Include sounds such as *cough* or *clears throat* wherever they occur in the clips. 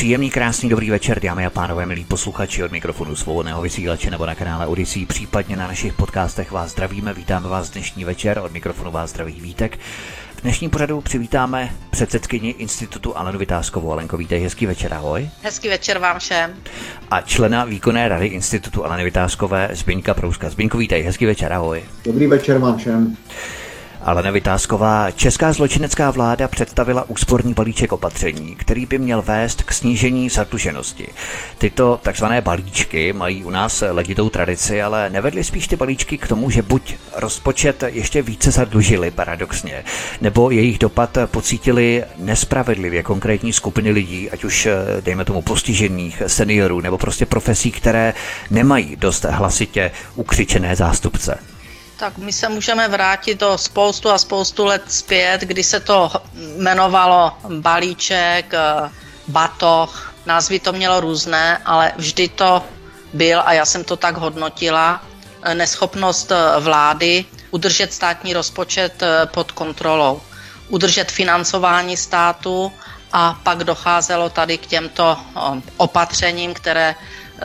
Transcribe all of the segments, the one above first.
Příjemný, krásný, dobrý večer, dámy a pánové, milí posluchači od mikrofonu svobodného vysílače nebo na kanále Odyssey, případně na našich podcastech vás zdravíme, vítáme vás dnešní večer, od mikrofonu vás zdraví Vítek. V dnešním pořadu přivítáme předsedkyni Institutu Alenu Vytázkovou. Alenko, vítej, hezký večer, ahoj. Hezký večer vám všem. A člena výkonné rady Institutu Aleny Vytázkové Zbyňka Prouska. Zbyňku, vítej, hezký večer, ahoj. Dobrý večer vám všem. Ale Vytázková, česká zločinecká vláda představila úsporný balíček opatření, který by měl vést k snížení zadluženosti. Tyto takzvané balíčky mají u nás legitou tradici, ale nevedly spíš ty balíčky k tomu, že buď rozpočet ještě více zadlužili paradoxně, nebo jejich dopad pocítili nespravedlivě konkrétní skupiny lidí, ať už dejme tomu postižených, seniorů, nebo prostě profesí, které nemají dost hlasitě ukřičené zástupce. Tak my se můžeme vrátit do spoustu a spoustu let zpět, kdy se to jmenovalo balíček, eh, batoh, názvy to mělo různé, ale vždy to byl, a já jsem to tak hodnotila, eh, neschopnost eh, vlády udržet státní rozpočet pod kontrolou, udržet financování státu a pak docházelo tady k těmto opatřením, které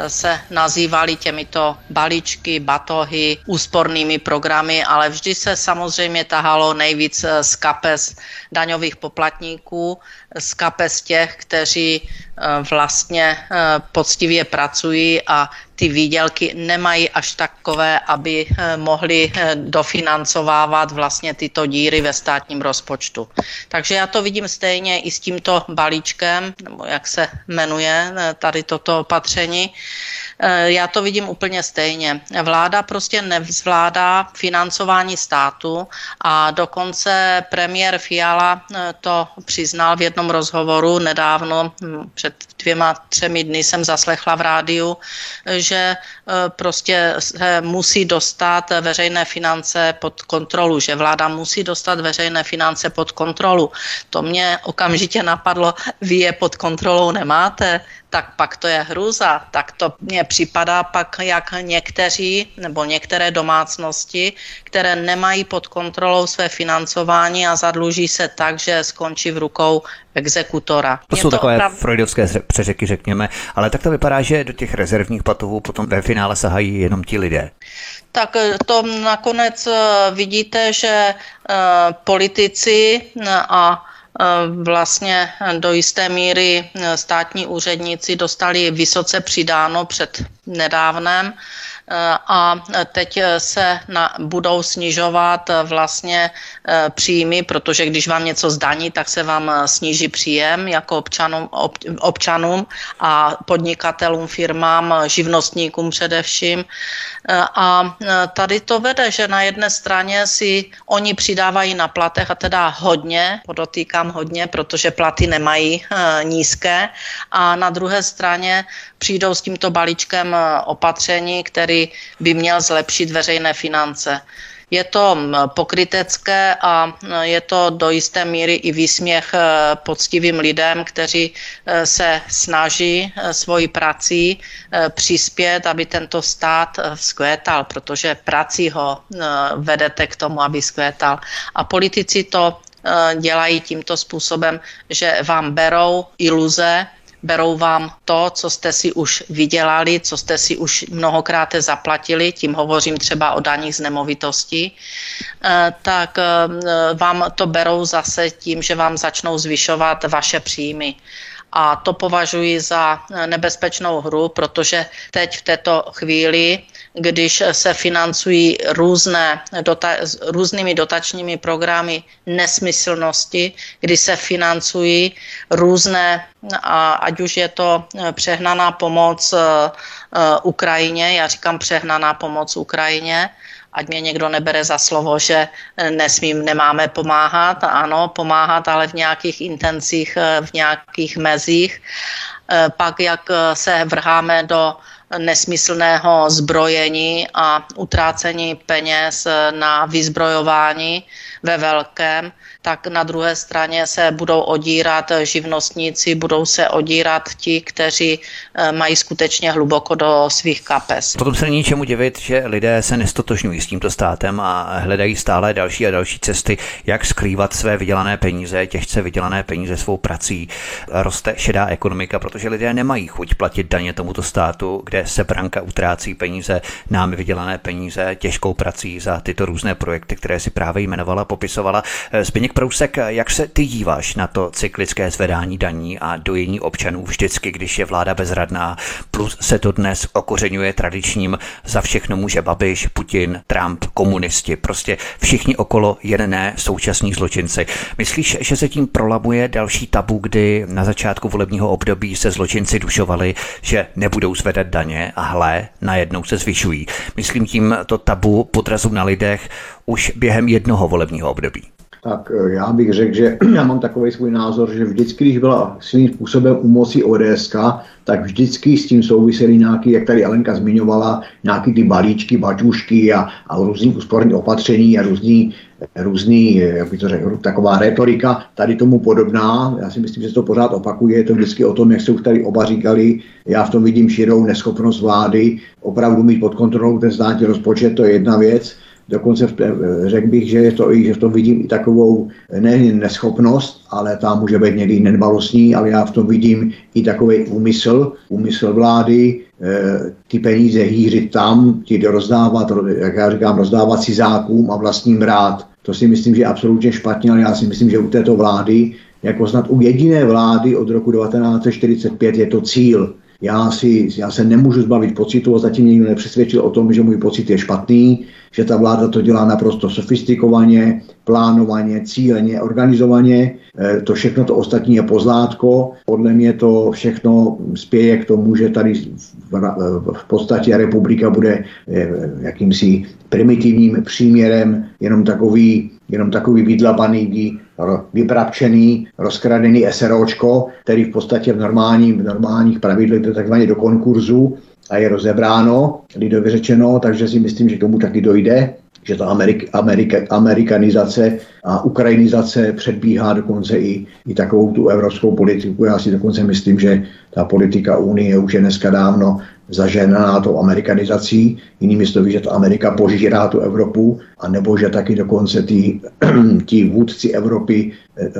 se nazývaly těmito balíčky, batohy, úspornými programy, ale vždy se samozřejmě tahalo nejvíc z kapes daňových poplatníků, z kapes těch, kteří eh, vlastně eh, poctivě pracují a ty výdělky nemají až takové, aby eh, mohli dofinancovávat vlastně tyto díry ve státním rozpočtu. Takže já to vidím stejně i s tímto balíčkem, nebo jak se jmenuje tady toto opatření. Já to vidím úplně stejně. Vláda prostě nevzvládá financování státu a dokonce premiér Fiala to přiznal v jednom rozhovoru nedávno, hm, před dvěma, třemi dny jsem zaslechla v rádiu, že e, prostě se musí dostat veřejné finance pod kontrolu, že vláda musí dostat veřejné finance pod kontrolu. To mě okamžitě napadlo, vy je pod kontrolou nemáte, tak pak to je hrůza. Tak to mně připadá pak, jak někteří nebo některé domácnosti, které nemají pod kontrolou své financování a zadluží se tak, že skončí v rukou exekutora. To jsou to takové oprav... freudovské přeřeky, řekněme, ale tak to vypadá, že do těch rezervních patovů potom ve finále sahají jenom ti lidé. Tak eh, to nakonec eh, vidíte, že uh, politici a vlastně do jisté míry státní úředníci dostali vysoce přidáno před nedávnem a teď se na, budou snižovat vlastně příjmy, protože když vám něco zdaní, tak se vám sníží příjem jako občanům, ob, občanům a podnikatelům, firmám, živnostníkům především. E, a e, tady to vede, že na jedné straně si oni přidávají na platech a teda hodně, podotýkám hodně, protože platy nemají nízké a na druhé straně přijdou s tímto balíčkem opatření, který by měl zlepšit veřejné finance. Je to pokrytecké a je to do jisté míry i výsměch e, poctivým lidem, kteří e, se snaží e, svojí prací přispět, aby tento stát vzkvétal, protože prací ho vedete k tomu, aby vzkvétal. A politici to dělají tímto způsobem, že vám berou iluze, berou vám to, co jste si už vydělali, co jste si už mnohokrát zaplatili, tím hovořím třeba o daních z nemovitosti, eh, tak eh, vám to berou zase tím, že vám začnou zvyšovat vaše příjmy. A to považuji za nebezpečnou hru, protože teď v této chvíli když se financují různé, dota, různými dotačními programy nesmyslnosti, kdy se financují různé, a ať už je to přehnaná pomoc e, e, Ukrajině, já říkám přehnaná pomoc Ukrajině, ať mě někdo nebere za slovo, že nesmím, nemáme pomáhat. Ano, pomáhat, ale v nějakých intencích, v nějakých mezích. Pak, jak se vrháme do nesmyslného zbrojení a utrácení peněz na vyzbrojování ve velkém, tak na druhé straně se budou odírat živnostníci, budou se odírat ti, kteří eh, mají skutečně hluboko do svých kapes. Potom se není čemu divit, že lidé se nestotožňují s tímto státem a hledají stále další a další cesty, jak skrývat své vydělané peníze, těžce vydělané peníze svou prací. Roste šedá ekonomika, protože lidé nemají chuť platit daně tomuto státu, kde se branka utrácí peníze, námi vydělané peníze, těžkou prací za tyto různé projekty, které si právě jmenovala, popisovala. Zbyněk Prousek, jak se ty díváš na to cyklické zvedání daní a dojení občanů vždycky, když je vláda bezradná, plus se to dnes okořenuje tradičním za všechno může Babiš, Putin, Trump, komunisti, prostě všichni okolo jen ne současní zločinci. Myslíš, že se tím prolabuje další tabu, kdy na začátku volebního období se zločinci dušovali, že nebudou zvedat daně a hle, najednou se zvyšují. Myslím tím to tabu podrazu na lidech už během jednoho volebního období tak eh, já bych řekl, že *clears throat* já mám takový svůj názor, že vždycky, když byla svým způsobem u moci ODS, tak vždycky s tím souvisely nějaký, jak tady Alenka zmiňovala, nějaký ty balíčky, baťušky a, a různý úsporní opatření a různý, různý, jak by to řekl, taková retorika tady tomu podobná. Já si myslím, že se to pořád opakuje, je to vždycky o tom, jak se už tady oba říkali. Já v tom vidím širou neschopnost vlády opravdu mít pod kontrolou ten státní rozpočet, to je jedna věc. Dokonce řekl bych, že, je to, že v tom vidím i takovou nejen neschopnost, ale ta může být někdy nedbalostní, ale já v tom vidím i takový úmysl, úmysl vlády, eh, ty peníze hýřit tam, ti rozdávat, jak já říkám, rozdávat cizákům a vlastním rád. To si myslím, že je absolutně špatně, ale já si myslím, že u této vlády, jako snad u jediné vlády od roku 1945 je to cíl já, si, já se nemůžu zbavit pocitu a zatím někdo nepřesvědčil o tom, že můj pocit je špatný, že ta vláda to dělá naprosto sofistikovaně, plánovaně, cíleně, organizovaně. E, to všechno to ostatní je pozlátko. Podle mě to všechno spěje k tomu, že tady v podstatě republika bude e, jakýmsi primitivním příměrem, jenom takový, jenom takový vydlabaný, vyprapčený, rozkradený SROčko, který v podstatě v, normální, v normálních pravidlech jde takzvaně do konkurzu a je rozebráno, lidově řečeno, takže si myslím, že tomu taky dojde že ta Amerik, Amerika, amerikanizace a ukrajinizace předbíhá dokonce i, i takovou tu evropskou politiku. Já si dokonce myslím, že ta politika Unie už je dneska dávno zažená tou amerikanizací. Jinými slovy, že ta Amerika požírá tu Evropu, a nebo že taky dokonce ty, *clears throat* tí vůdci Evropy, eh,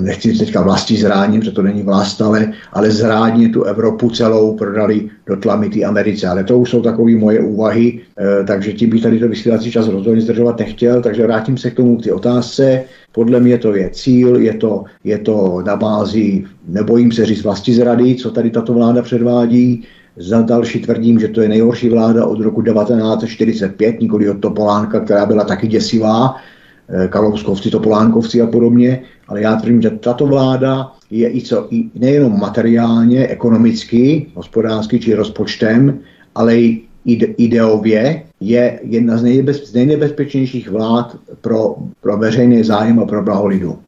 nechci teďka vlastí zráním, protože to není vlast, ale, ale zrádně tu Evropu celou prodali do tlamy ty Americe. Ale to už jsou takové moje úvahy, eh, takže tím bych tady to vysílací čas rozhodně zdržovat nechtěl, takže vrátím se k tomu k ty otázce. Podle mě to je cíl, je to, je to na bázi, nebojím se říct vlasti zrady, co tady tato vláda předvádí, za další tvrdím, že to je nejhorší vláda od roku 1945, nikoli od Topolánka, která byla taky děsivá, eh, Kalouskovci, Topolánkovci a podobně, ale já tvrdím, že tato vláda je i co, i nejenom materiálně, ekonomicky, hospodářsky či rozpočtem, ale i ideově je jedna z, nejnebez, z nejnebezpečnějších vlád pro, pro veřejný zájem a pro blaho lidu.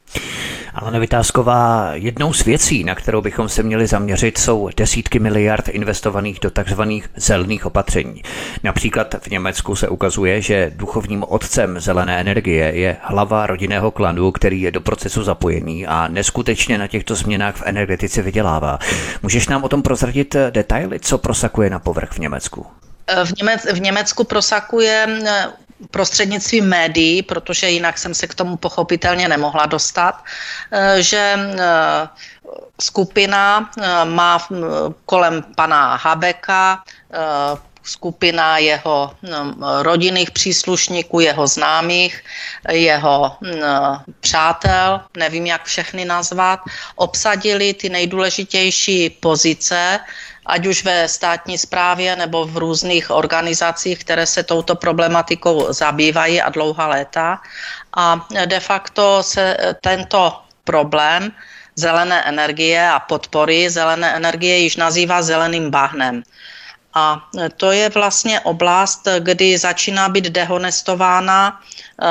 Ale Vytázková, jednou z věcí, na kterou bychom se měli zaměřit, jsou desítky miliard investovaných do tzv. zelených opatření. Například v Německu se ukazuje, že duchovním otcem zelené energie je hlava rodinného klanu, který je do procesu zapojený a neskutečně na těchto změnách v energetice vydělává. Můžeš nám o tom prozradit detaily, co prosakuje na povrch v Německu? V, Němec, v Německu prosakuje prostřednictvím médií, protože jinak jsem se k tomu pochopitelně nemohla dostat, eh, že eh, skupina eh, má kolem pana Habeka skupina jeho rodinných příslušníků, jeho známých, jeho přátel, nevím, jak všechny nazvat, obsadili ty nejdůležitější pozice ať už ve státní správě nebo v různých organizacích, které se touto problematikou zabývají a dlouhá léta. A de facto se tento problém zelené energie a podpory zelené energie již nazývá zeleným bahnem. A to je vlastně oblast, kdy začíná být dehonestována eh,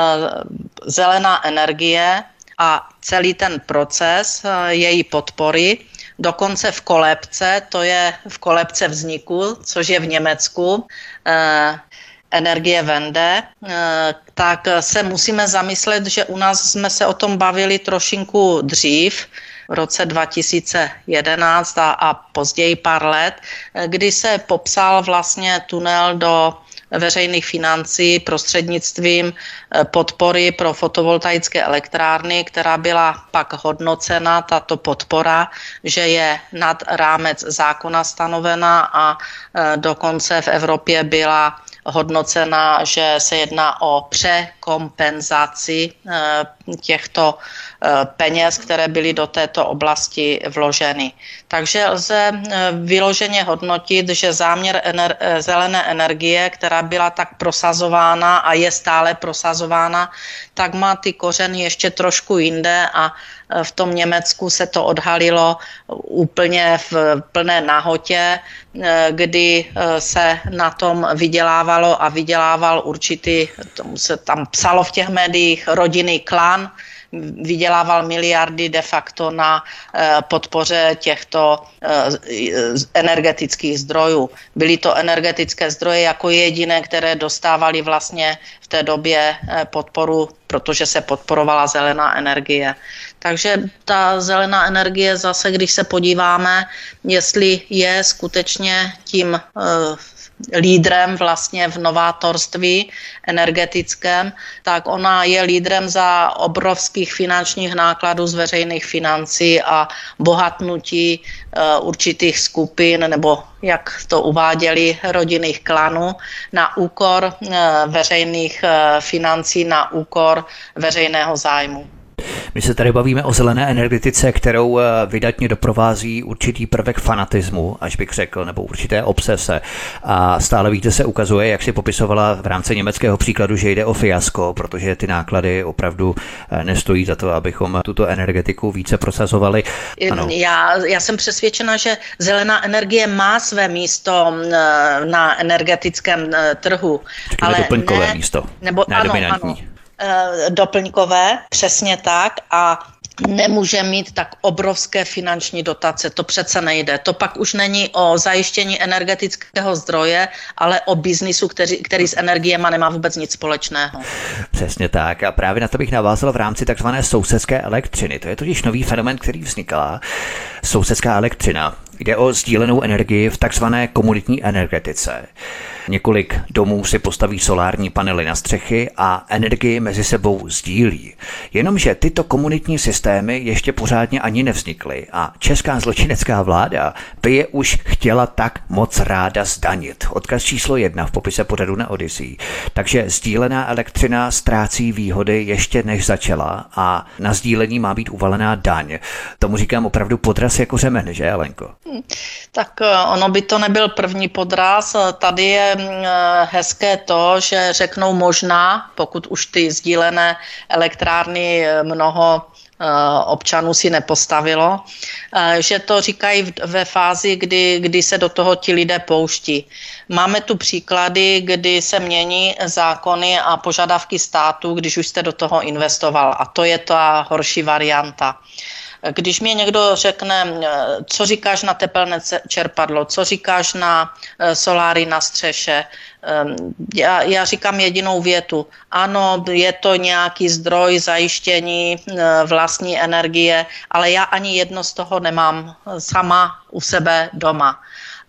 zelená energie a celý ten proces eh, její podpory dokonce v kolebce, to je v kolebce vzniku, což je v Německu, eh, energie vende, eh, tak se musíme zamyslet, že u nás jsme se o tom bavili trošinku dřív, v roce 2011 a, později pár let, eh, kdy se popsal vlastně tunel do veřejných financí prostřednictvím eh, podpory pro fotovoltaické elektrárny, která byla pak hodnocena, tato podpora, že je nad rámec zákona stanovena a dokonce v Evropě byla hodnocena, že se jedná o překompenzaci eh, těchto eh, peněz, které byly do této oblasti vloženy. Takže lze eh, vyloženě hodnotit, že záměr ener- zelené energie, která byla tak prosazována a je stále prosazována, tak má ty kořeny ještě trošku jinde a v tom Německu se to odhalilo úplně v plné nahotě, kdy se na tom vydělávalo a vydělával určitý, tomu se tam psalo v těch médiích, rodinný klan, vydělával miliardy de facto na eh, podpoře těchto eh, energetických zdrojů. Byly to energetické zdroje jako jediné, které dostávali vlastně v té době eh, podporu, protože se podporovala zelená energie. Takže ta zelená energie zase, když se podíváme, jestli je skutečně tím lídrem vlastně v novátorství energetickém, tak ona je lídrem za obrovských finančních nákladů z veřejných financí a bohatnutí uh, určitých skupin nebo jak to uváděli rodinných klanů na úkor uh, veřejných financí, na úkor veřejného zájmu. My se tady bavíme o zelené energetice, kterou eh, vydatně doprovází určitý prvek fanatismu, až bych řekl, nebo určité obsese. A stále víte se ukazuje, jak si popisovala v rámci německého příkladu, že jde o fiasko, protože ty náklady opravdu eh, nestojí za to, abychom tuto energetiku více prosazovali. Ano. Já, já jsem přesvědčena, že zelená energie má své místo eh, na energetickém trhu. Řekněme ale doplňkové ne, místo, nebo, ne ano, dominantní. Ano doplňkové, přesně tak, a nemůže mít tak obrovské finanční dotace. To přece nejde. To pak už není o zajištění energetického zdroje, ale o biznisu, který, který s energiemi nemá vůbec nic společného. Přesně tak. A právě na to bych navázal v rámci takzvané sousedské elektřiny. To je totiž nový fenomen, který vzniká. Sousedská elektřina. Jde o sdílenou energii v takzvané komunitní energetice. Několik domů si postaví solární panely na střechy a energii mezi sebou sdílí. Jenomže tyto komunitní systémy ještě pořádně ani nevznikly a česká zločinecká vláda by je už chtěla tak moc ráda zdanit. Odkaz číslo jedna v popise pořadu na Odyssey. Takže sdílená elektřina ztrácí výhody ještě než začala a na sdílení má být uvalená daň. Tomu říkám opravdu podraz jako řemen, že Alenko? Tak eh, ono by to nebyl první podraz. Tady je mm, eh, hezké to, že řeknou možná, pokud už ty sdílené elektrárny eh, mnoho občanů si nepostavilo, že to říkají ve fázi, kdy, kdy se do toho ti lidé pouští. Máme tu příklady, kdy se mění zákony a požadavky státu, když už jste do toho investoval. A to je ta horší varianta. Když mě někdo řekne, co říkáš na tepelné čerpadlo, co říkáš na eh, soláry na střeše, ehm, já, já říkám jedinou větu. Ano, je to nějaký zdroj zajištění eh, vlastní energie, ale já ani jedno z toho nemám sama u sebe doma.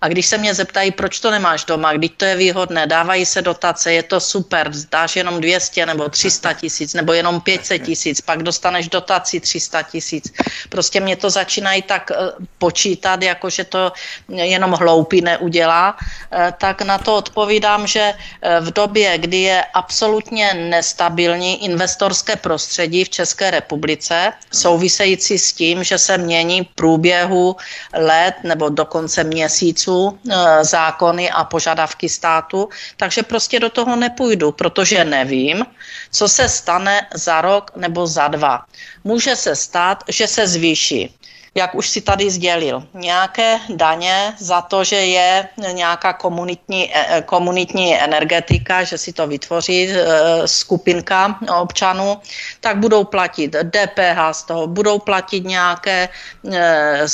A když se mě zeptají, proč to nemáš doma, když to je výhodné, dávají se dotace, je to super, dáš jenom 200 nebo 300 tisíc nebo jenom 500 tisíc, pak dostaneš dotaci 300 tisíc. Prostě mě to začínají tak eh, počítat, jako že to jenom hloupý neudělá, eh, tak na to odpovídám, že eh, v době, kdy je absolutně nestabilní investorské prostředí v České republice, související s tím, že se mění průběhu let nebo dokonce měsíců, jsou e, zákony a požadavky státu, takže prostě do toho nepůjdu, protože nevím, co se stane za rok nebo za dva. Může se stát, že se zvýší jak už si tady sdělil, nějaké daně za to, že je nějaká komunitní, e, komunitní energetika, že si to vytvoří e, skupinka občanů, tak budou platit DPH z toho, budou platit nějaké e,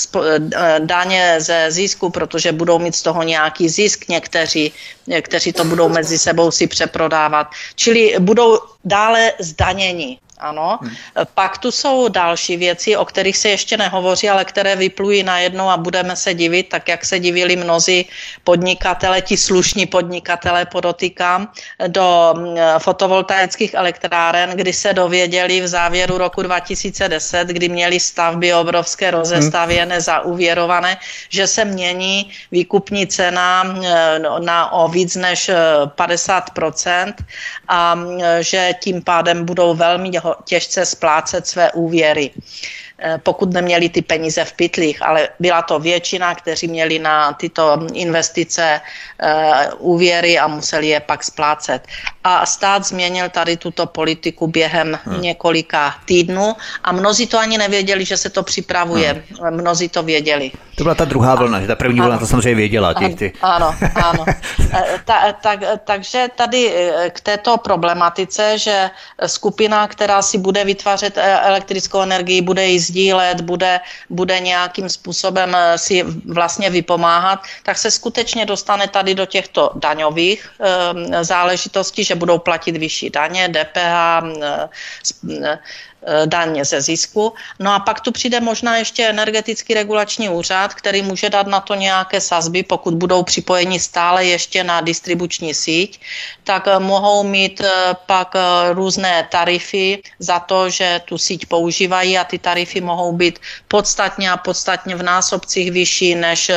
daně ze zisku, protože budou mít z toho nějaký zisk někteří, kteří to budou mezi sebou si přeprodávat. Čili budou dále zdaněni. Ano. Hmm. Pak tu jsou další věci, o kterých se ještě nehovoří, ale které vyplují najednou a budeme se divit, tak jak se divili mnozí podnikatele, ti slušní podnikatele, podotýkám, do mm, fotovoltaických elektráren, kdy se dověděli v závěru roku 2010, kdy měli stavby obrovské rozestavěné, hmm. zauvěrované, že se mění výkupní cena mm, na o víc než 50% a mm, že tím pádem budou velmi těžce splácet své úvěry. Eh, pokud neměli ty peníze v pytlích, ale byla to většina, kteří měli na tyto investice eh, úvěry a museli je pak splácet. A stát změnil tady tuto politiku během hmm. několika týdnů a mnozí to ani nevěděli, že se to připravuje. Hmm. Mnozí to věděli. To byla ta druhá vlna, že ta první vlna to samozřejmě věděla. Těch, ty. Ano, ano. *laughs* Eh, ta, tak, takže tady k této problematice, že skupina, která si bude vytvářet elektrickou energii, bude ji sdílet, bude, bude nějakým způsobem eh, si vlastně vypomáhat, tak se skutečně dostane tady do těchto daňových záležitostí, že budou platit vyšší daně, DPH, Eh, daně ze zisku. No a pak tu přijde možná ještě energetický regulační úřad, který může dát na to nějaké sazby, pokud budou připojeni stále ještě na distribuční síť, tak eh, mohou mít eh, pak různé tarify za to, že tu síť používají a ty tarify mohou být podstatně a podstatně v násobcích vyšší, než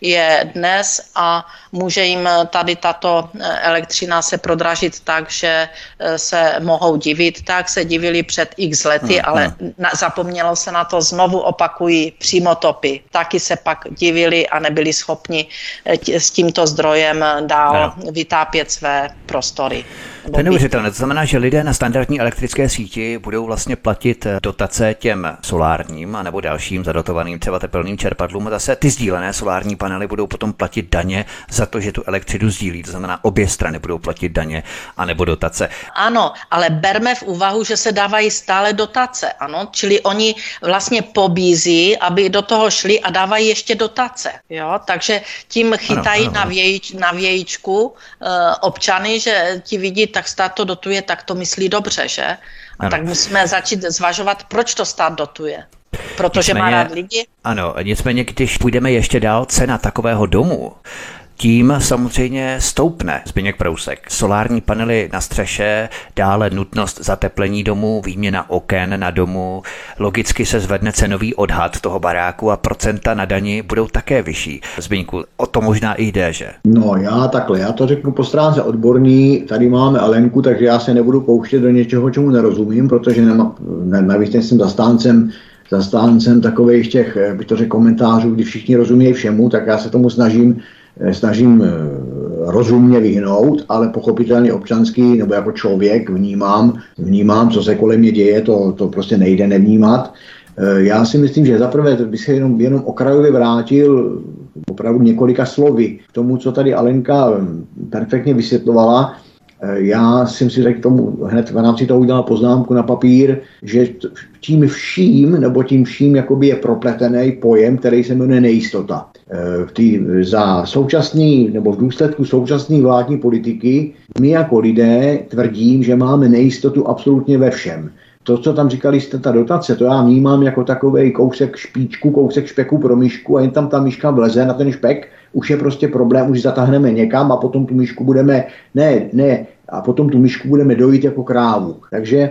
je dnes a může jim tady tato elektřina se prodražit tak, že se mohou divit. Tak se divili před x x lety, hmm, ale hmm. Na, zapomnělo se na to, znovu opakují přímotopy. Taky se pak divili a nebyli schopni eh, tě, s tímto zdrojem dál no. vytápět své prostory. To je neuvěřitelné. To znamená, že lidé na standardní elektrické síti budou vlastně platit eh, dotace těm solárním a nebo dalším zadotovaným třeba tepelným čerpadlům a zase ty sdílené solární panely budou potom platit daně za to, že tu elektřinu sdílí. To znamená, obě strany budou platit daně a nebo dotace. Ano, ale berme v úvahu, že se dávají stále dotace, ano, čili oni vlastně pobízí, aby do toho šli a dávají ještě dotace, jo, takže tím chytají ano, ano, ano. Na, na vějičku uh, občany, že ti vidí, tak stát to dotuje, tak to myslí dobře, že? A ano. tak musíme začít zvažovat, proč to stát dotuje. Protože nicméně, má rád lidi? Ano, nicméně, když půjdeme ještě dál, cena takového domu tím samozřejmě stoupne Zbyněk Prousek. Solární panely na střeše, dále nutnost zateplení domu, výměna oken na domu, logicky se zvedne cenový odhad toho baráku a procenta na dani budou také vyšší. Zbyňku, o to možná i jde, že? No já takhle, já to řeknu po stránce odborný, tady máme Alenku, takže já se nebudu pouštět do něčeho, čemu nerozumím, protože nemá, ne, navíc jsem zastáncem zastáncem takových těch, bych to řekl, komentářů, kdy všichni rozumějí všemu, tak já se tomu snažím Eh, snažím eh, rozumně vyhnout, ale pochopitelně občanský nebo jako člověk vnímám, vnímám, co se kolem mě děje, to, to prostě nejde nevnímat. Eh, já si myslím, že zaprvé bych se jenom, jenom okrajově vrátil opravdu několika slovy k tomu, co tady Alenka perfektně vysvětlovala. Já jsem si řekl tomu, hned v rámci toho udělal poznámku na papír, že tím vším, nebo tím vším jakoby je propletený pojem, který se jmenuje nejistota. V tý, za současný, nebo v důsledku současné vládní politiky my jako lidé tvrdím, že máme nejistotu absolutně ve všem. To, co tam říkali jste, ta dotace, to já vnímám jako takový kousek špíčku, kousek špeku pro myšku a jen tam ta myška vleze na ten špek, už je prostě problém, už zatáhneme někam a potom tu myšku budeme, ne, ne, a potom tu myšku budeme dojít jako krávu. Takže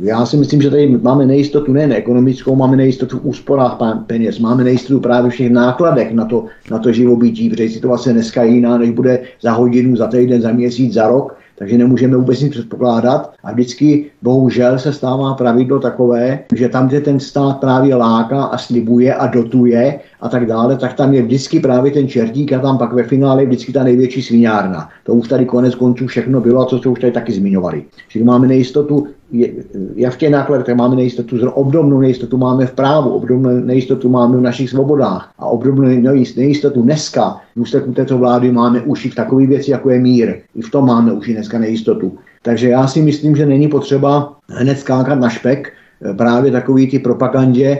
já si myslím, že tady máme nejistotu nejen ekonomickou, máme nejistotu v úsporách peněz, máme nejistotu právě v těch nákladech na to, na to živobytí, protože situace dneska je jiná, než bude za hodinu, za týden, za měsíc, za rok takže nemůžeme vůbec nic předpokládat. A vždycky, bohužel, se stává pravidlo takové, že tam, kde ten stát právě láká a slibuje a dotuje a tak dále, tak tam je vždycky právě ten čertík a tam pak ve finále je vždycky ta největší svinárna. To už tady konec konců všechno bylo a co se už tady taky zmiňovali. Čili máme nejistotu, je, v těch nákladech máme nejistotu, obdobnou nejistotu máme v právu, obdobnou nejistotu máme v našich svobodách a obdobnou nejistotu dneska v důsledku této vlády máme už i v takové věci, jako je mír. I v tom máme už i dneska nejistotu. Takže já si myslím, že není potřeba hned skákat na špek, právě takový ty propagandě,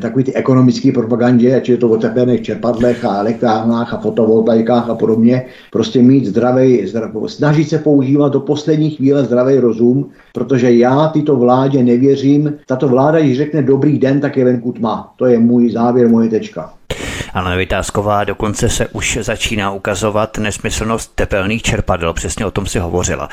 takový ty ekonomické propagandě, ať je to o tepelných čerpadlech a elektrárnách a fotovoltaikách a podobně, prostě mít zdravý, zdravý, snažit se používat do poslední chvíle zdravý rozum, protože já tyto vládě nevěřím. Tato vláda, když řekne dobrý den, tak je venku tma. To je můj závěr, moje tečka. Anna Vytázková dokonce se už začíná ukazovat nesmyslnost tepelných čerpadel, přesně o tom si hovořila.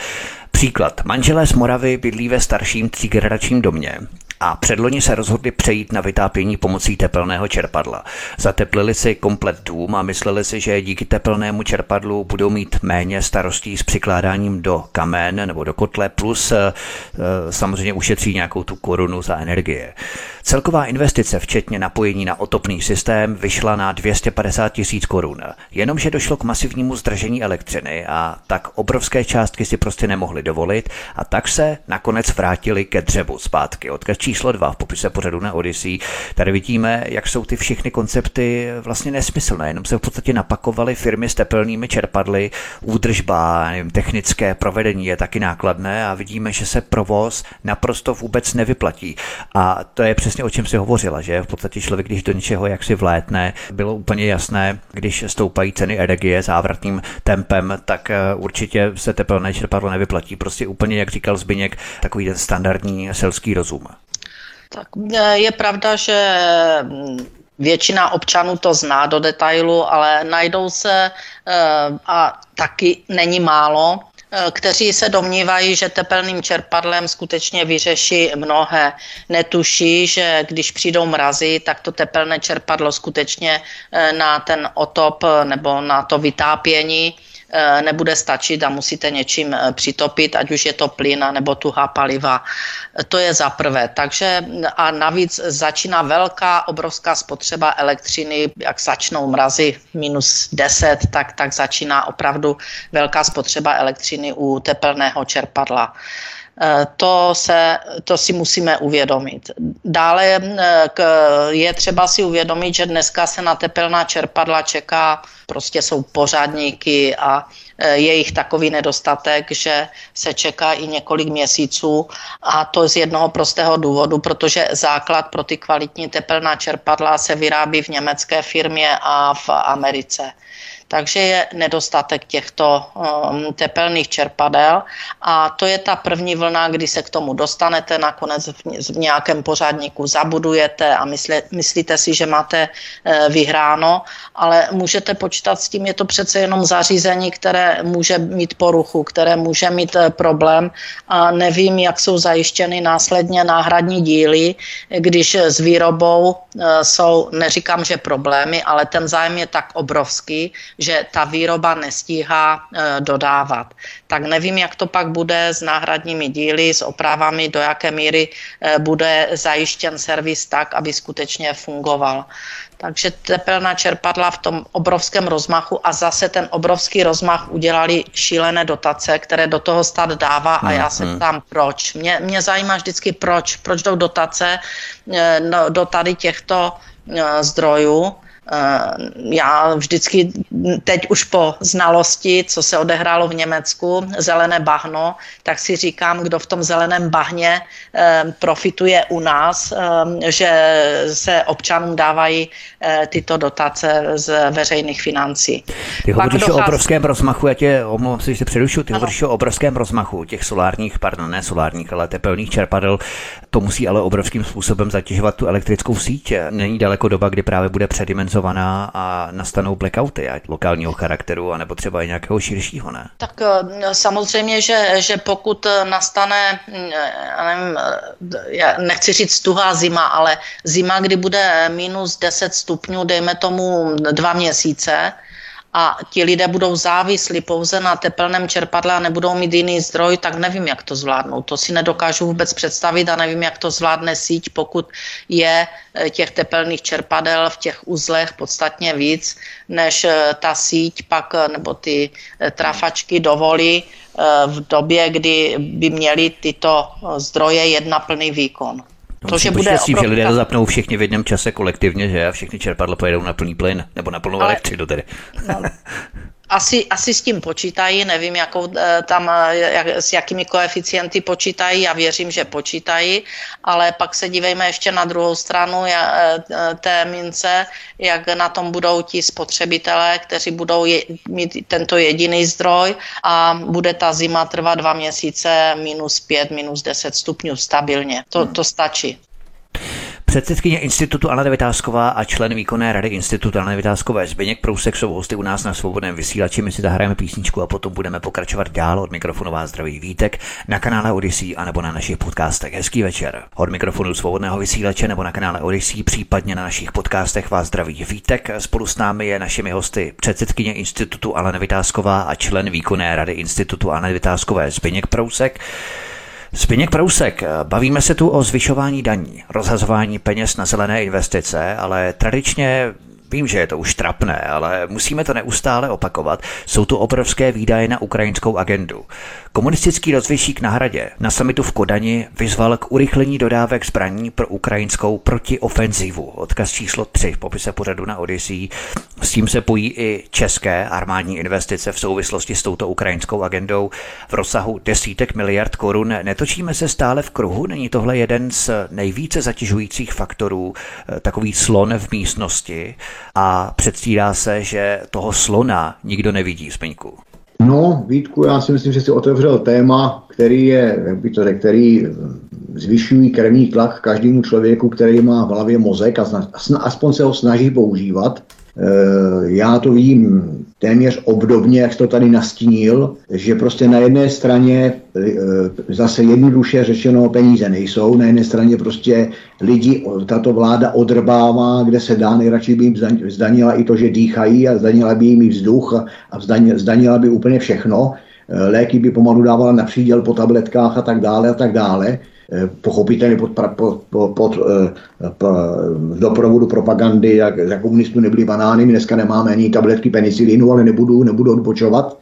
Příklad. Manželé z Moravy bydlí ve starším třígeneračním domě a předloni se rozhodli přejít na vytápění pomocí tepelného čerpadla. Zateplili si komplet dům a mysleli si, že díky tepelnému čerpadlu budou mít méně starostí s přikládáním do kamen nebo do kotle, plus e, samozřejmě ušetří nějakou tu korunu za energie. Celková investice, včetně napojení na otopný systém, vyšla na 250 tisíc korun. Jenomže došlo k masivnímu zdražení elektřiny a tak obrovské částky si prostě nemohli dovolit a tak se nakonec vrátili ke dřevu zpátky. Odkaz číslo 2 v popise pořadu na Odyssey. Tady vidíme, jak jsou ty všechny koncepty vlastně nesmyslné, jenom se v podstatě napakovaly firmy s tepelnými čerpadly, údržba, nevím, technické provedení je taky nákladné a vidíme, že se provoz naprosto vůbec nevyplatí. A to je přesně o čem si hovořila, že v podstatě člověk, když do něčeho jaksi vlétne, bylo úplně jasné, když stoupají ceny energie závratným tempem, tak eh, určitě se tepelné čerpadlo nevyplatí. Prostě úplně, jak říkal Zbyněk, takový ten standardní selský rozum. Tak e, je pravda, že mm, většina občanů to zná do detailu, ale najdou se e, a taky není málo, kteří se domnívají, že tepelným čerpadlem skutečně vyřeší mnohé. Netuší, že když přijdou mrazy, tak to tepelné čerpadlo skutečně na ten otop nebo na to vytápění Eh, nebude stačit a musíte něčím eh, přitopit, ať už je to plyn nebo tuhá paliva. To je za prvé. Takže a navíc začíná velká, obrovská spotřeba elektřiny, jak začnou mrazy minus 10, tak, tak začíná opravdu velká spotřeba elektřiny u tepelného čerpadla. Eh, to, se, to si musíme uvědomit. Dále je třeba si uvědomit, že dneska se na tepelná čerpadla čeká prostě jsou pořádníky a e, je jich takový nedostatek, že se čeká i několik měsíců a to z jednoho prostého důvodu, protože základ pro ty kvalitní tepelná čerpadla se vyrábí v německé firmě a v Americe takže je nedostatek těchto um, tepelných čerpadel. A to je ta první vlna, kdy se k tomu dostanete, nakonec v, nějakém pořádníku zabudujete a myslí, myslíte si, že máte e, vyhráno, ale můžete počítat s tím, je to přece jenom zařízení, které může mít poruchu, které může mít e, problém. A nevím, jak jsou zajištěny následně náhradní díly, když s výrobou e, jsou, neříkám, že problémy, ale ten zájem je tak obrovský, že ta výroba nestíhá e, dodávat. Tak nevím, jak to pak bude s náhradními díly, s opravami, do jaké míry e, bude zajištěn servis tak, aby skutečně fungoval. Takže tepelná čerpadla v tom obrovském rozmachu a zase ten obrovský rozmach udělali šílené dotace, které do toho stát dává a já se mhm. ptám, proč. Mě, mě zajímá vždycky, proč. Proč jdou dotace e, no, do tady těchto zdrojů Eh, já vždycky teď už po znalosti, co se odehrálo v Německu, zelené bahno, tak si říkám, kdo v tom zeleném bahně eh, profituje u nás, eh, že se občanům dávají tyto dotace z veřejných financí. Ty hovoříš dochází... o obrovském rozmachu, já tě omlouvám se, že se přerušu, ty ano. hovoříš o obrovském rozmachu těch solárních, pardon, ne solárních, ale tepelných čerpadel. To musí ale obrovským způsobem zatěžovat tu elektrickou síť. Není daleko doba, kdy právě bude předimenzovat kompenzovaná a nastanou blackouty, ať lokálního charakteru, anebo třeba i nějakého širšího, ne? Tak eh, samozřejmě, že, že pokud nastane, mm, já nevím, eh, já nechci říct tuhá zima, ale zima, kdy bude minus 10 stupňů, dejme tomu dva měsíce, a ti lidé budou závislí pouze na tepelném čerpadle a nebudou mít jiný zdroj, tak nevím, jak to zvládnou. To si nedokážu vůbec představit a nevím, jak to zvládne síť, pokud je eh, těch tepelných čerpadel v těch uzlech podstatně víc, než eh, ta síť pak nebo ty trafačky dovolí v době, kdy by měly tyto zdroje jet na plný výkon. No, to, že bude s tím, že lidé zapnou všichni v jednom čase kolektivně, že a všichni čerpadla pojedou na plný plyn, nebo na plnou Ale... elektřinu tedy. No, asi, asi s tím počítají, nevím, jakou, eh, tam, eh, jak, s jakými koeficienty počítají, já věřím, že počítají, ale pak se dívejme ještě na druhou stranu eh, té mince, jak na tom budou ti spotřebitelé, kteří budou je, mít tento jediný zdroj a bude ta zima trvat dva měsíce minus pět, minus deset stupňů stabilně. To, to stačí. Předsedkyně Institutu Anna Vytázková a člen výkonné rady Institutu Anna Vytázkové Zbyněk Prousek jsou hosty u nás na svobodném vysílači. My si zahrajeme písničku a potom budeme pokračovat dál od mikrofonu vás zdraví Vítek na kanále Odyssey a nebo na našich podcastech. Hezký večer. Od mikrofonu svobodného vysílače nebo na kanále Odyssey, případně na našich podcastech vás zdraví Vítek. Spolu s námi je našimi hosty předsedkyně Institutu Anna Vytázková a člen výkonné rady Institutu Anna Vytázkové Zbyněk Prousek. Spiněk Prousek, bavíme se tu o zvyšování daní, rozhazování peněz na zelené investice, ale tradičně Vím, že je to už trapné, ale musíme to neustále opakovat. Jsou tu obrovské výdaje na ukrajinskou agendu. Komunistický rozvěšík na hradě na samitu v Kodani vyzval k urychlení dodávek zbraní pro ukrajinskou protiofenzivu. Odkaz číslo 3 v popise pořadu na Odyssey. S tím se pojí i české armádní investice v souvislosti s touto ukrajinskou agendou v rozsahu desítek miliard korun. Netočíme se stále v kruhu? Není tohle jeden z nejvíce zatěžujících faktorů, eh, takový slon v místnosti a předstírá se, že toho slona nikdo nevidí, Speňku. No, Vítku, já si myslím, že si otevřel téma, který je, jak by to řekl, který zvyšují krevní tlak každému člověku, který má v hlavě mozek a aspoň se ho snaží používat. Eh, já to vidím téměř obdobně, jak to tady nastínil, že prostě na jedné straně eh, zase jednoduše řečeno peníze nejsou, na jedné straně prostě lidi tato vláda odrbává, kde se dá, nejradši by jim zdanila i to, že dýchají a zdanila by jim i vzduch a zdanila by úplně všechno. Eh, léky by pomalu dávala na příděl po tabletkách a tak dále a tak dále. Eh, pochopitelně pod, pod, pod, pod v doprovodu propagandy, jak za komunistů nebyly banány, my dneska nemáme ani tabletky penicilinu, ale nebudu, nebudu odpočovat.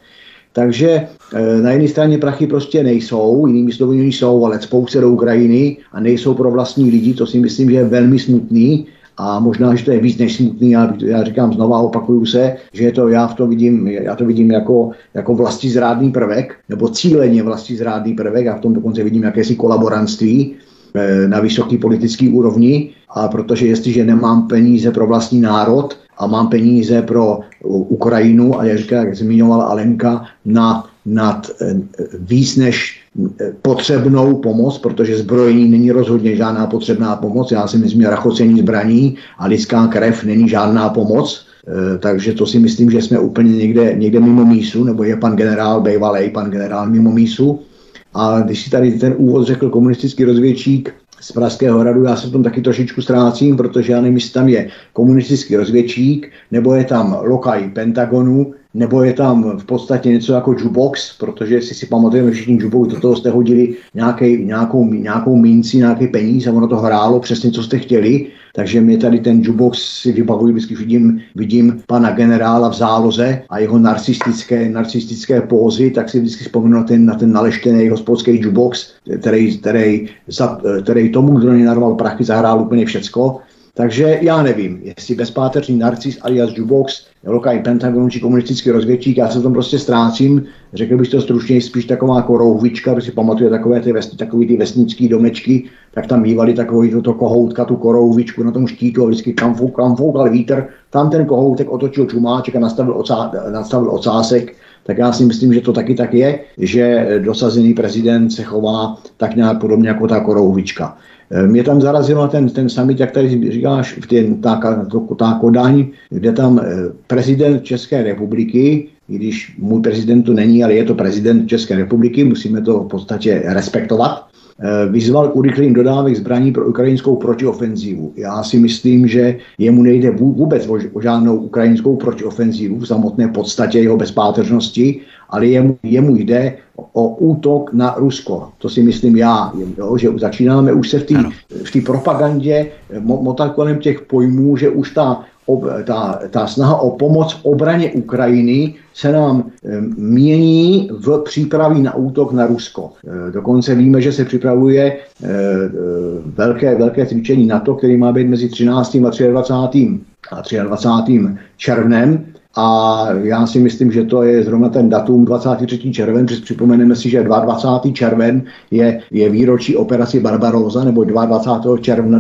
Takže eh, na jedné straně prachy prostě nejsou, jinými slovy jsou, ale spouce do Ukrajiny a nejsou pro vlastní lidi, to si myslím, že je velmi smutný a možná, že to je víc než smutný, já, já říkám znova, opakuju se, že je to, já v to vidím, já to vidím jako, jako vlastizrádný prvek, nebo cíleně vlastizrádný prvek, a v tom dokonce vidím jakési kolaborantství eh, na vysoké politické úrovni, a protože jestliže nemám peníze pro vlastní národ a mám peníze pro Ukrajinu, a jak říká, jak zmiňovala Alenka, na nad eh, víc než eh, potřebnou pomoc, protože zbrojení není rozhodně žádná potřebná pomoc. Já si myslím, že rachocení zbraní a lidská krev není žádná pomoc. Eh, takže to si myslím, že jsme úplně někde, někde mimo mísu, nebo je pan generál Bejvalej, pan generál mimo mísu. A když si tady ten úvod řekl komunistický rozvědčík z Pražského hradu, já se v tom taky trošičku ztrácím, protože já nevím, jestli tam je komunistický rozvědčík, nebo je tam lokaj Pentagonu, nebo je tam v podstatě něco jako jukebox, protože jestli si pamatujeme všichni jukebox, do toho jste hodili nějaký, nějakou, nějakou minci, nějaký peníz a ono to hrálo přesně, co jste chtěli. Takže mě tady ten jukebox si vybavuji, vždycky vidím, vidím pana generála v záloze a jeho narcistické, narcistické pózy, tak si vždycky vzpomenu na ten, na ten naleštěný hospodský jukebox, který, který, za, který tomu, kdo narval prachy, zahrál úplně všecko. Takže já nevím, jestli bezpáteřní narcis alias Jubox, lokální Pentagon či komunistický rozvědčík, já se tom prostě ztrácím. Řekl bych to stručně, spíš taková jako rouhvička, protože si pamatuje takové ty, ves, takové ty vesnické domečky, tak tam mývali takový toto kohoutka, tu korouhvičku na tom štítu a vždycky kam fouk, kam foukal vítr, tam ten kohoutek otočil čumáček a nastavil, ocá, nastavil ocásek, tak já si myslím, že to taky tak je, že dosazený prezident se chová tak nějak podobně jako ta korouhvička. Eh, mě tam zarazilo ten, ten summit, jak tady říkáš, v ten, ta, ta Kodaň, kde tam eh, prezident České republiky, i když můj prezident tu není, ale je to prezident České republiky, musíme to v podstatě respektovat, vyzval k urychlení dodávek zbraní pro ukrajinskou protiofenzívu. Já si myslím, že jemu nejde vůbec o žádnou ukrajinskou protiofenzívu v samotné podstatě jeho bezpáteřnosti, ale jemu, jemu jde o útok na Rusko. To si myslím já, jo, že začínáme už se v té propagandě motat kolem těch pojmů, že už ta ta, ta snaha o pomoc obraně Ukrajiny se nám mění v přípravě na útok na Rusko. E, dokonce víme, že se připravuje e, e, velké, velké cvičení NATO, který má být mezi 13. a 23. a 23. červnem a já si myslím, že to je zrovna ten datum 23. červen, že připomeneme si, že 22. červen je, je výročí operaci Barbaroza, nebo 22. června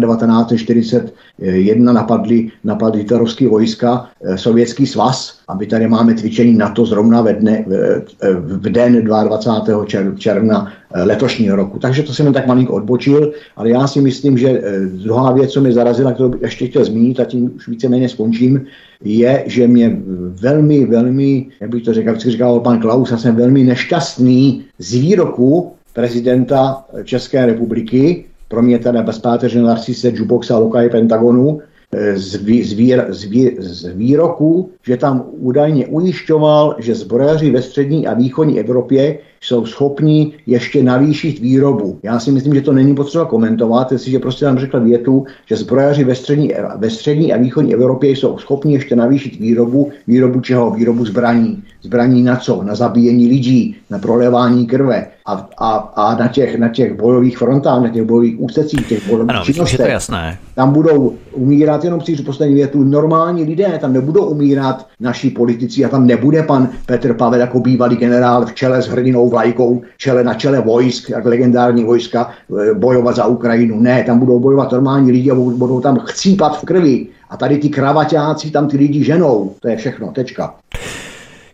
1941 napadli, napadli hitlerovský vojska eh, Sovětský svaz a my tady máme cvičení NATO zrovna ve dne, v, v den 22. června eh, letošního roku. Takže to jsem jen tak malinko odbočil, ale já si myslím, že eh, druhá věc, co mě zarazila, kterou bych ještě chtěl zmínit, a tím už víceméně skončím, je, že mě velmi, velmi, jak bych to řekl, jak říkal pan Klaus, já jsem velmi nešťastný z výroku prezidenta České republiky, pro mě teda bezpáteřně Narcise Juboxa Lokaj Pentagonu, z, vý, z, vír, z, vý, z výroku, že tam údajně ujišťoval, že zbrojaři ve střední a východní Evropě jsou schopni ještě navýšit výrobu. Já si myslím, že to není potřeba komentovat, jestliže prostě tam řekl větu, že zbrojaři ve střední, ve střední a východní Evropě jsou schopni ještě navýšit výrobu. Výrobu čeho? Výrobu zbraní. Zbraní na co? Na zabíjení lidí, na prolevání krve a, a, a na, těch, na těch bojových frontách, na těch bojových ústecích, těch bojových ano, činnostech. to jasné. Tam budou umírat, jenom chci poslední větu, normální lidé, tam nebudou umírat naši politici a tam nebude pan Petr Pavel jako bývalý generál v čele s hrdinou vlajkou, čele na čele vojsk, jak legendární vojska, e, bojovat za Ukrajinu. Ne, tam budou bojovat normální lidi a budou tam chcípat v krvi. A tady ty kravaťáci tam ty lidi ženou. To je všechno, tečka.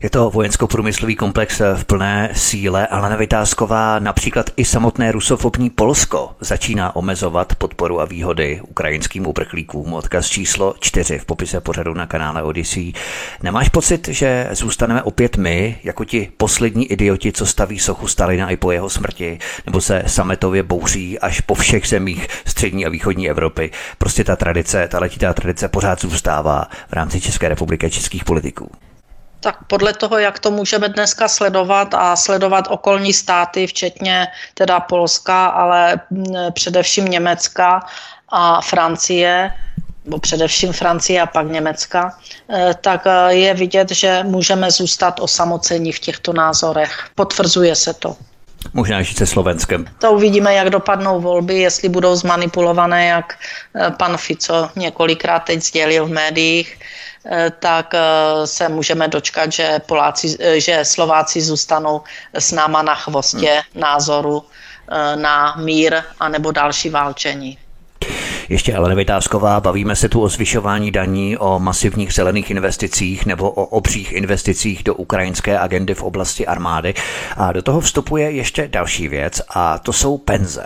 Je to vojensko-průmyslový komplex v plné síle, ale Vytázková například i samotné rusofobní Polsko začíná omezovat podporu a výhody ukrajinským uprchlíkům. Odkaz číslo 4 v popise pořadu na kanále Odyssey. Nemáš pocit, že zůstaneme opět my, jako ti poslední idioti, co staví sochu Stalina i po jeho smrti, nebo se sametově bouří až po všech zemích střední a východní Evropy? Prostě ta tradice, ta letitá tradice pořád zůstává v rámci České republiky a českých politiků. Tak podle toho, jak to můžeme dneska sledovat a sledovat okolní státy, včetně teda Polska, ale především Německa a Francie, nebo především Francie a pak Německa, eh, tak eh, je vidět, že můžeme zůstat osamocení v těchto názorech. Potvrzuje se to. Možná ještě se Slovenskem. To uvidíme, jak dopadnou volby, jestli budou zmanipulované, jak eh, pan Fico několikrát teď sdělil v médiích tak eh, se můžeme dočkat, že, Poláci, eh, že Slováci zůstanou s náma na chvostě hmm. názoru na mír anebo další válčení. Ještě ale Vytázková, bavíme se tu o zvyšování daní, o masivních zelených investicích nebo o obřích investicích do ukrajinské agendy v oblasti armády. A do toho vstupuje ještě další věc a to jsou penze.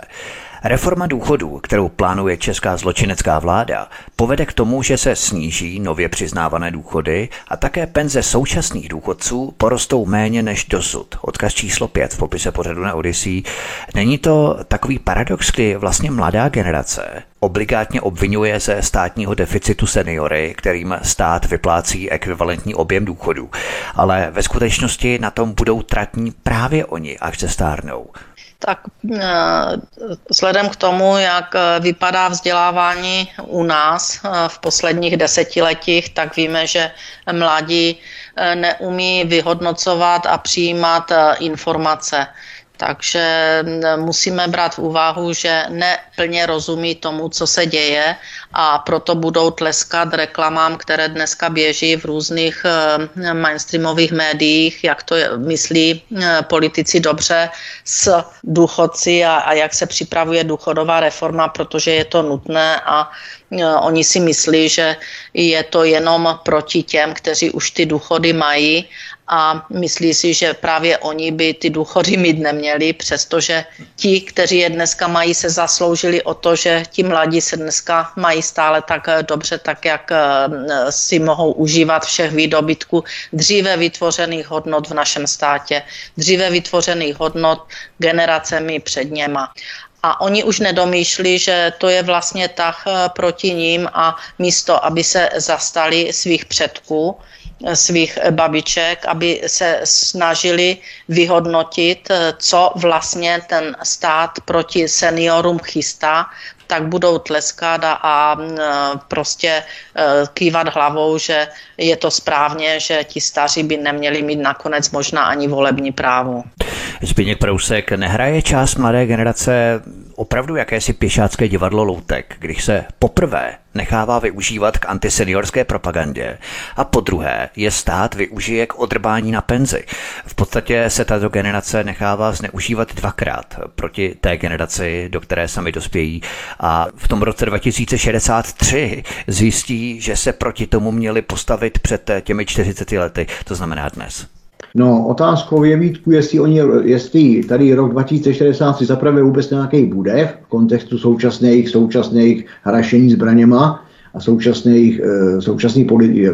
Reforma důchodů, kterou plánuje česká zločinecká vláda, povede k tomu, že se sníží nově přiznávané důchody a také penze současných důchodců porostou méně než dosud. Odkaz číslo 5 v popise pořadu na Odyssey. Není to takový paradox, kdy vlastně mladá generace obligátně obvinuje ze státního deficitu seniory, kterým stát vyplácí ekvivalentní objem důchodů. Ale ve skutečnosti na tom budou tratní právě oni, až se stárnou. Tak eh, vzhledem k tomu, jak eh, vypadá vzdělávání u nás eh, v posledních desetiletích, tak víme, že mladí neumí vyhodnocovat a přijímat informace. Takže musíme brát v úvahu, že neplně rozumí tomu, co se děje a proto budou tleskat reklamám, které dneska běží v různých mainstreamových médiích, jak to myslí politici dobře s důchodci a, a jak se připravuje důchodová reforma, protože je to nutné a oni si myslí, že je to jenom proti těm, kteří už ty důchody mají a myslí si, že právě oni by ty důchody mít neměli, přestože ti, kteří je dneska mají, se zasloužili o to, že ti mladí se dneska mají stále tak dobře, tak jak eh, si mohou užívat všech výdobytků dříve vytvořených hodnot v našem státě, dříve vytvořených hodnot generacemi před něma. a oni už nedomýšlí, že to je vlastně tah proti ním a místo, aby se zastali svých předků, svých babiček, aby se snažili vyhodnotit, co vlastně ten stát proti seniorům chystá, tak budou tleskat a, a prostě e, kývat hlavou, že je to správně, že ti staří by neměli mít nakonec možná ani volební právo. Zbigněk Prousek, nehraje část mladé generace opravdu jakési pěšácké divadlo loutek, když se poprvé nechává využívat k antiseniorské propagandě a po druhé je stát využije k odrbání na penzi. V podstatě se tato generace nechává zneužívat dvakrát proti té generaci, do které sami dospějí a v tom roce 2063 zjistí, že se proti tomu měli postavit před těmi 40 lety, to znamená dnes. No, otázkou je, Vítku, jestli, oni, jestli tady rok 2060 si zaprvé vůbec nějaký bude v kontextu současných, současných hrašení zbraněma a současných, eh, současných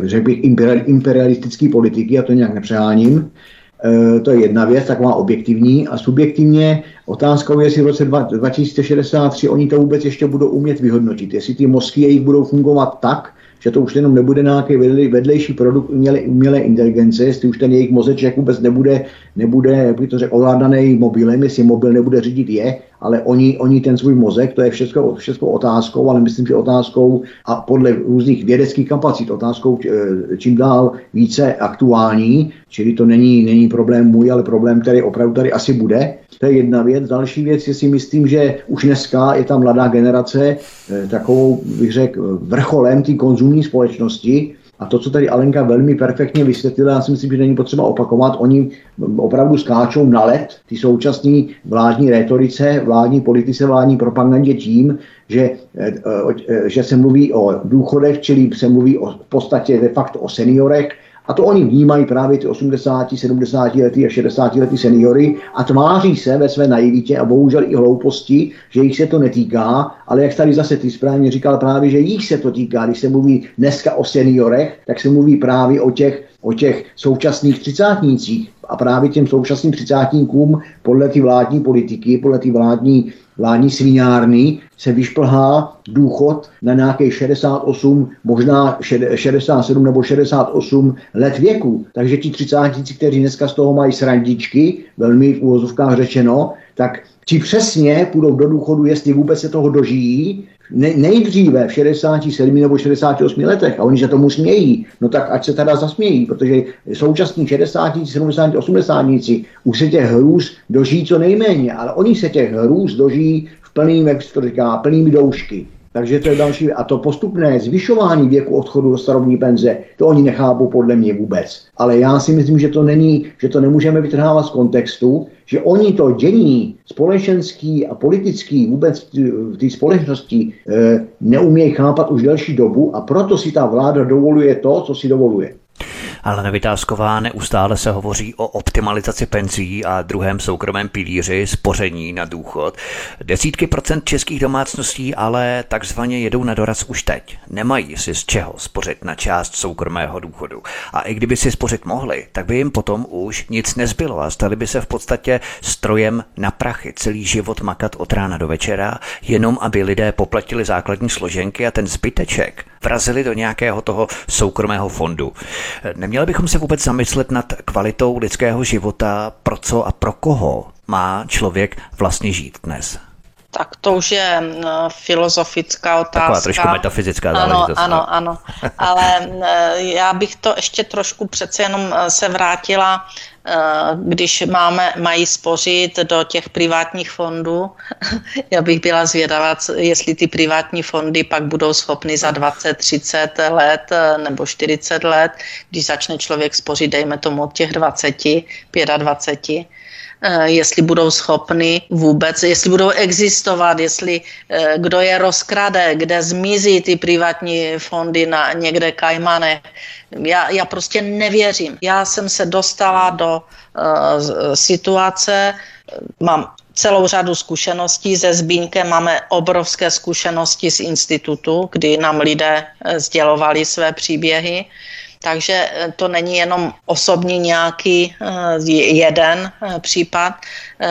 řekl bych, imperialistické politiky, a to nějak nepřeháním. E, to je jedna věc, taková objektivní. A subjektivně otázkou je, jestli v roce 2063 oni to vůbec ještě budou umět vyhodnotit. Jestli ty mozky jejich budou fungovat tak, že to už jenom nebude nějaký vedlejší produkt umělé, umělé inteligence, jestli už ten jejich mozeček vůbec nebude, nebude jak by to řekl, ovládaný mobilem, jestli mobil nebude řídit je, ale oni, oni ten svůj mozek, to je všechno, všechno otázkou, ale myslím, že otázkou a podle různých vědeckých kapacit otázkou eh, čím dál více aktuální, čili to není, není problém můj, ale problém, který opravdu tady asi bude. To je jedna věc. Další věc je si myslím, že už dneska je ta mladá generace eh, takovou, bych řekl, vrcholem té konzumní společnosti, a to, co tady Alenka velmi perfektně vysvětlila, já si myslím, že není potřeba opakovat, oni opravdu skáčou na let ty současné vládní retorice, vládní politice, vládní propagandě tím, že, eh, eh, že se mluví o důchodech, čili se mluví o, v podstatě de facto o seniorech, a to oni vnímají právě ty 80, 70 letý a 60 letý seniory a tváří se ve své naivitě a bohužel i hlouposti, že jich se to netýká, ale jak tady zase ty správně říkal právě, že jich se to týká. Když se mluví dneska o seniorech, tak se mluví právě o těch, o těch současných třicátnících. A právě těm současným třicátníkům podle ty vládní politiky, podle ty vládní vládní svinárny se vyšplhá důchod na nějakých 68, možná 67 nebo 68 let věku. Takže ti třicátníci, kteří dneska z toho mají srandičky, velmi v úvozovkách řečeno, tak ti přesně půjdou do důchodu, jestli vůbec se toho dožijí, ne, nejdříve v 67 nebo 68 letech a oni se tomu smějí, no tak ať se teda zasmějí, protože současní 60, 70, 80 už se těch hrůz dožijí co nejméně, ale oni se těch hrůz dožijí v plným, jak se to říká, plnými doušky. Takže to je další. A to postupné zvyšování věku odchodu do starobní penze, to oni nechápou podle mě vůbec. Ale já si myslím, že to není, že to nemůžeme vytrhávat z kontextu, že oni to dění společenský a politický vůbec v té společnosti e, neumějí chápat už delší dobu a proto si ta vláda dovoluje to, co si dovoluje. Ale Nevytázková neustále se hovoří o optimalizaci penzí a druhém soukromém pilíři spoření na důchod. Desítky procent českých domácností ale takzvaně jedou na doraz už teď. Nemají si z čeho spořit na část soukromého důchodu. A i kdyby si spořit mohli, tak by jim potom už nic nezbylo a stali by se v podstatě strojem na prachy celý život makat od rána do večera, jenom aby lidé poplatili základní složenky a ten zbyteček vrazili do nějakého toho soukromého fondu. Neměli bychom se vůbec zamyslet nad kvalitou lidského života, pro co a pro koho má člověk vlastně žít dnes? Tak to už je filozofická otázka. Taková trošku metafyzická záležitost. Ano, no. ano, ano. Ale já bych to ještě trošku přece jenom eh, se vrátila když máme, mají spořit do těch privátních fondů. *laughs* Já bych byla zvědavá, jestli ty privátní fondy pak budou schopny za 20, 30 let eh, nebo 40 let, když začne člověk spořit, dejme tomu od těch 20, 25, Eh, jestli budou schopni vůbec, jestli budou existovat, jestli eh, kdo je rozkrade, kde zmizí ty privátní fondy na někde Kajmane. Já, já prostě nevěřím. Já jsem se dostala do uh, situace, mám celou řadu zkušeností se Zbínkem, máme obrovské zkušenosti z institutu, kdy nám lidé sdělovali své příběhy Takže to není jenom osobní nějaký jeden případ,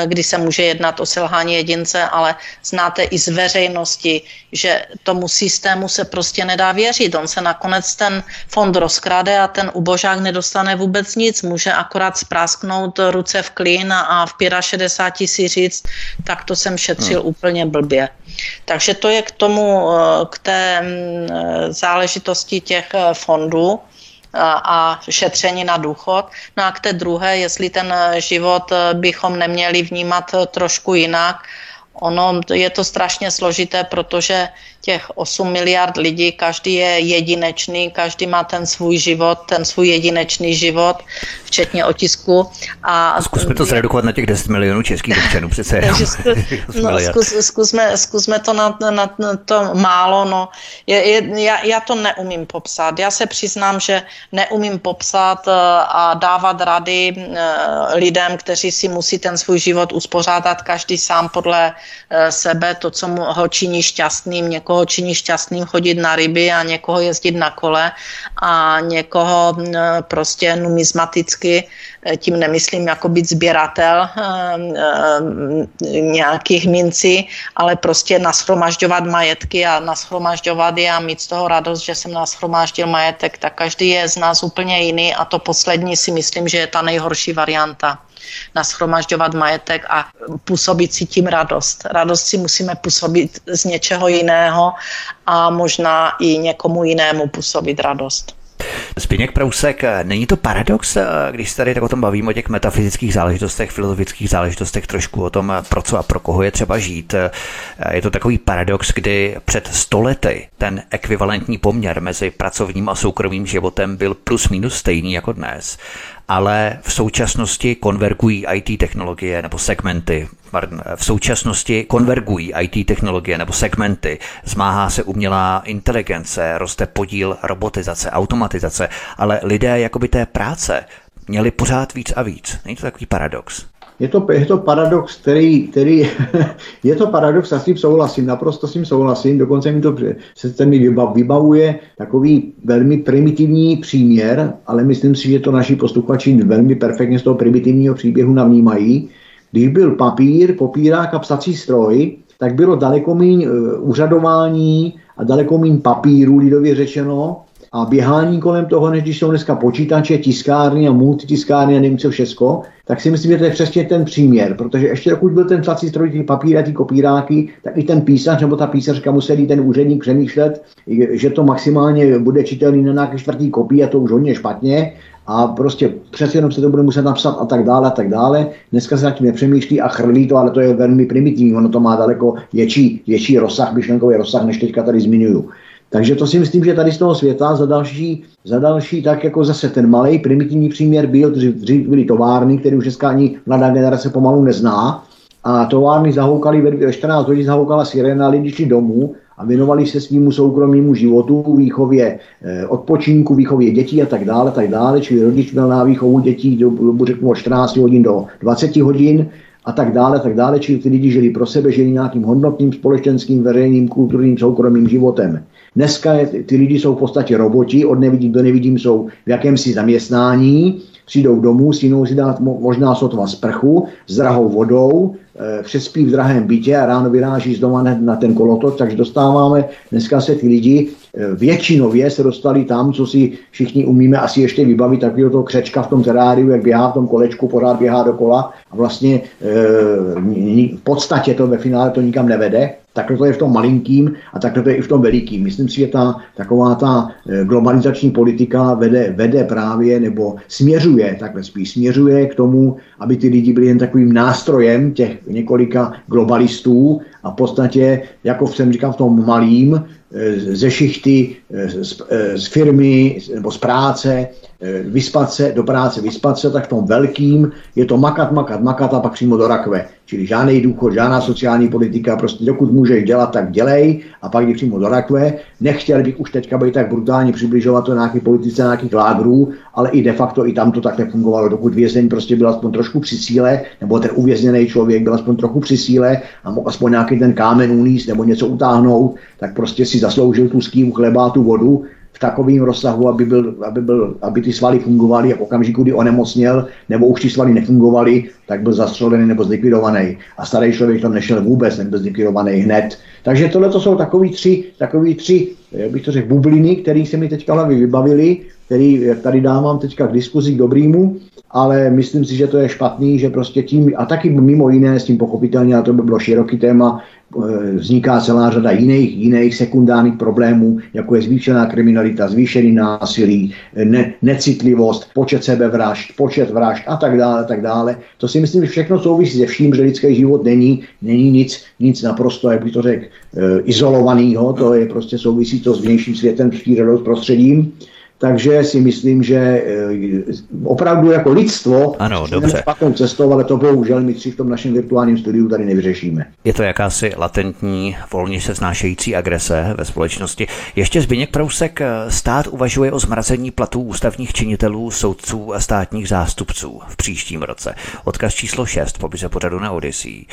kdy se může jednat o selhání jedince, ale znáte i z veřejnosti, že tomu systému se prostě nedá věřit. On se nakonec ten fond rozkrade a ten ubožák nedostane vůbec nic. Může akorát sprásknout ruce v klín a v 65 si říct, tak to jsem šetřil hmm. úplně blbě. Takže to je k tomu, eh, k té mm, záležitosti těch eh, fondů a šetření na důchod. No a k té druhé, jestli ten eh, život bychom neměli vnímat trošku jinak, Ono je to strašně složité, protože těch 8 miliard lidí, každý je jedinečný, každý má ten svůj život, ten svůj jedinečný život, včetně otisku. A zkusme to zredukovat na těch 10 milionů českých občanů přece. *laughs* Takže *laughs* no, zkus, zkusme, zkusme to na, na, na to málo. No. Je, je, já, já to neumím popsat. Já se přiznám, že neumím popsat eh, a dávat rady eh, lidem, kteří si musí ten svůj život uspořádat každý sám podle sebe, to, co mu ho činí šťastným, někoho činí šťastným chodit na ryby a někoho jezdit na kole a někoho prostě numizmaticky, e, tím nemyslím jako být sběratel e, nějakých mincí, ale prostě naschromažďovat majetky a naschromažďovat je a mít z toho radost, že jsem naschromáždil majetek, tak každý je z nás úplně jiný a to poslední si myslím, že je ta nejhorší varianta naschromažďovat majetek a působit si tím radost. Radost si musíme působit z něčeho jiného a možná i někomu jinému působit radost. Zbigněk Prousek, není to paradox, když se tady tak o tom bavíme, o těch metafyzických záležitostech, filozofických záležitostech, trošku o tom, pro co a pro koho je třeba žít. Je to takový paradox, kdy před stolety ten ekvivalentní poměr mezi pracovním a soukromým životem byl plus minus stejný jako dnes ale v současnosti konvergují IT technologie nebo segmenty. Pardon, v současnosti konvergují IT technologie nebo segmenty, zmáhá se umělá inteligence, roste podíl robotizace, automatizace, ale lidé jakoby té práce měli pořád víc a víc. Není to takový paradox? Je to, je to paradox, který, který *laughs* je to paradox, a s tím souhlasím, naprosto s tím souhlasím, dokonce mi to se mi vybavuje takový velmi primitivní příměr, ale myslím si, že to naši posluchači velmi perfektně z toho primitivního příběhu navnímají. Když byl papír, popírák a psací stroj, tak bylo daleko méně úřadování a daleko méně papíru, lidově řečeno, a běhání kolem toho, než když jsou dneska počítače, tiskárny a multitiskárny a nevím co všecko, tak si myslím, že to je přesně ten příměr, protože ještě dokud byl ten tlací stroj, ty papíry a ty kopíráky, tak i ten písař nebo ta písařka museli ten úředník přemýšlet, že to maximálně bude čitelný na nějaký čtvrtý kopí a to už hodně špatně a prostě přece jenom se to bude muset napsat a tak dále a tak dále. Dneska se nad tím nepřemýšlí a chrlí to, ale to je velmi primitivní, ono to má daleko větší, větší rozsah, myšlenkový rozsah, než teďka tady zmiňuju. Takže to si myslím, že tady z toho světa za další, za další tak jako zase ten malý primitivní příměr byl, dřív byly továrny, které už dneska ani mladá generace pomalu nezná. A továrny zahoukaly ve 14 hodin zahoukala sirena, lidi šli domů a věnovali se svýmu soukromému životu, výchově eh, odpočinku, výchově dětí a tak dále, tak dále, čili rodič měl na výchovu dětí do, do řeknu, od 14 hodin do 20 hodin a tak dále, tak dále, čili ty lidi žili pro sebe, žili nějakým hodnotným společenským, veřejným, kulturním, soukromým životem. Dneska je, ty lidi jsou v podstatě roboti, od nevidím do nevidím jsou v jakémsi zaměstnání, přijdou domů, stínou si dát možná sotva sprchu s drahou vodou, e, přespí v drahém bytě a ráno vyráží z doma na ten kolotoč, takže dostáváme dneska se ty lidi většinově se dostali tam, co si všichni umíme asi ještě vybavit, takového toho křečka v tom teráriu, jak běhá v tom kolečku, pořád běhá dokola a vlastně e, v podstatě to ve finále to nikam nevede. Takhle to je v tom malinkým a takhle to je i v tom velikým. Myslím si, že ta taková ta eh, globalizační politika vede, vede právě nebo směřuje, takhle spíš směřuje k tomu, aby ty lidi byli jen takovým nástrojem těch několika globalistů a v podstatě, jako jsem říkal, v tom malým, eh, ze šichty, eh, z, z firmy nebo z práce, vyspat se, do práce vyspat se, tak v tom velkým je to makat, makat, makat a pak přímo do rakve. Čili žádný důchod, žádná sociální politika, prostě dokud můžeš dělat, tak dělej a pak jdi přímo do rakve. Nechtěl bych už teďka být tak brutálně přibližovat to nějaké politice, nějakých lágrů, ale i de facto i tam to tak nefungovalo. Dokud vězeň prostě byl aspoň trošku při síle, nebo ten uvězněný člověk byl aspoň trochu při síle a mohl aspoň nějaký ten kámen uníst nebo něco utáhnout, tak prostě si zasloužil tu skývu chleba, tu vodu v takovém rozsahu, aby, byl, aby, byl, aby ty svaly fungovaly a v okamžiku, kdy onemocněl, nebo už ty svaly nefungovaly, tak byl zastřelený nebo zlikvidovaný. A starý člověk tam nešel vůbec, nebyl zlikvidovaný hned. Takže tohle to jsou takový tři, takový tři, jak bych to řekl, bubliny, které se mi teďka hlavy vybavily, který tady dávám teďka k diskuzi k dobrýmu, ale myslím si, že to je špatný, že prostě tím, a taky mimo jiné, s tím pochopitelně, a to by bylo široký téma, eh, vzniká celá řada jiných, jiných sekundárních problémů, jako je zvýšená kriminalita, zvýšený násilí, ne, necitlivost, počet sebevražd, počet vražd a tak dále, tak dále. To si myslím, že všechno souvisí se vším, že lidský život není, není nic, nic naprosto, jak bych to řekl, eh, izolovaného, to je prostě souvisí to s vnějším světem, s prostředím. Takže si myslím, že eh, opravdu jako lidstvo ano, dobře. špatnou cestou, ale to bohužel my tři v tom našem virtuálním studiu tady nevyřešíme. Je to jakási latentní, volně se znášející agrese ve společnosti. Ještě Zbigněk Prousek, eh, stát uvažuje o zmrazení platů ústavních činitelů, soudců a státních zástupců v příštím roce. Odkaz číslo 6 popise pořadu na Odyssey.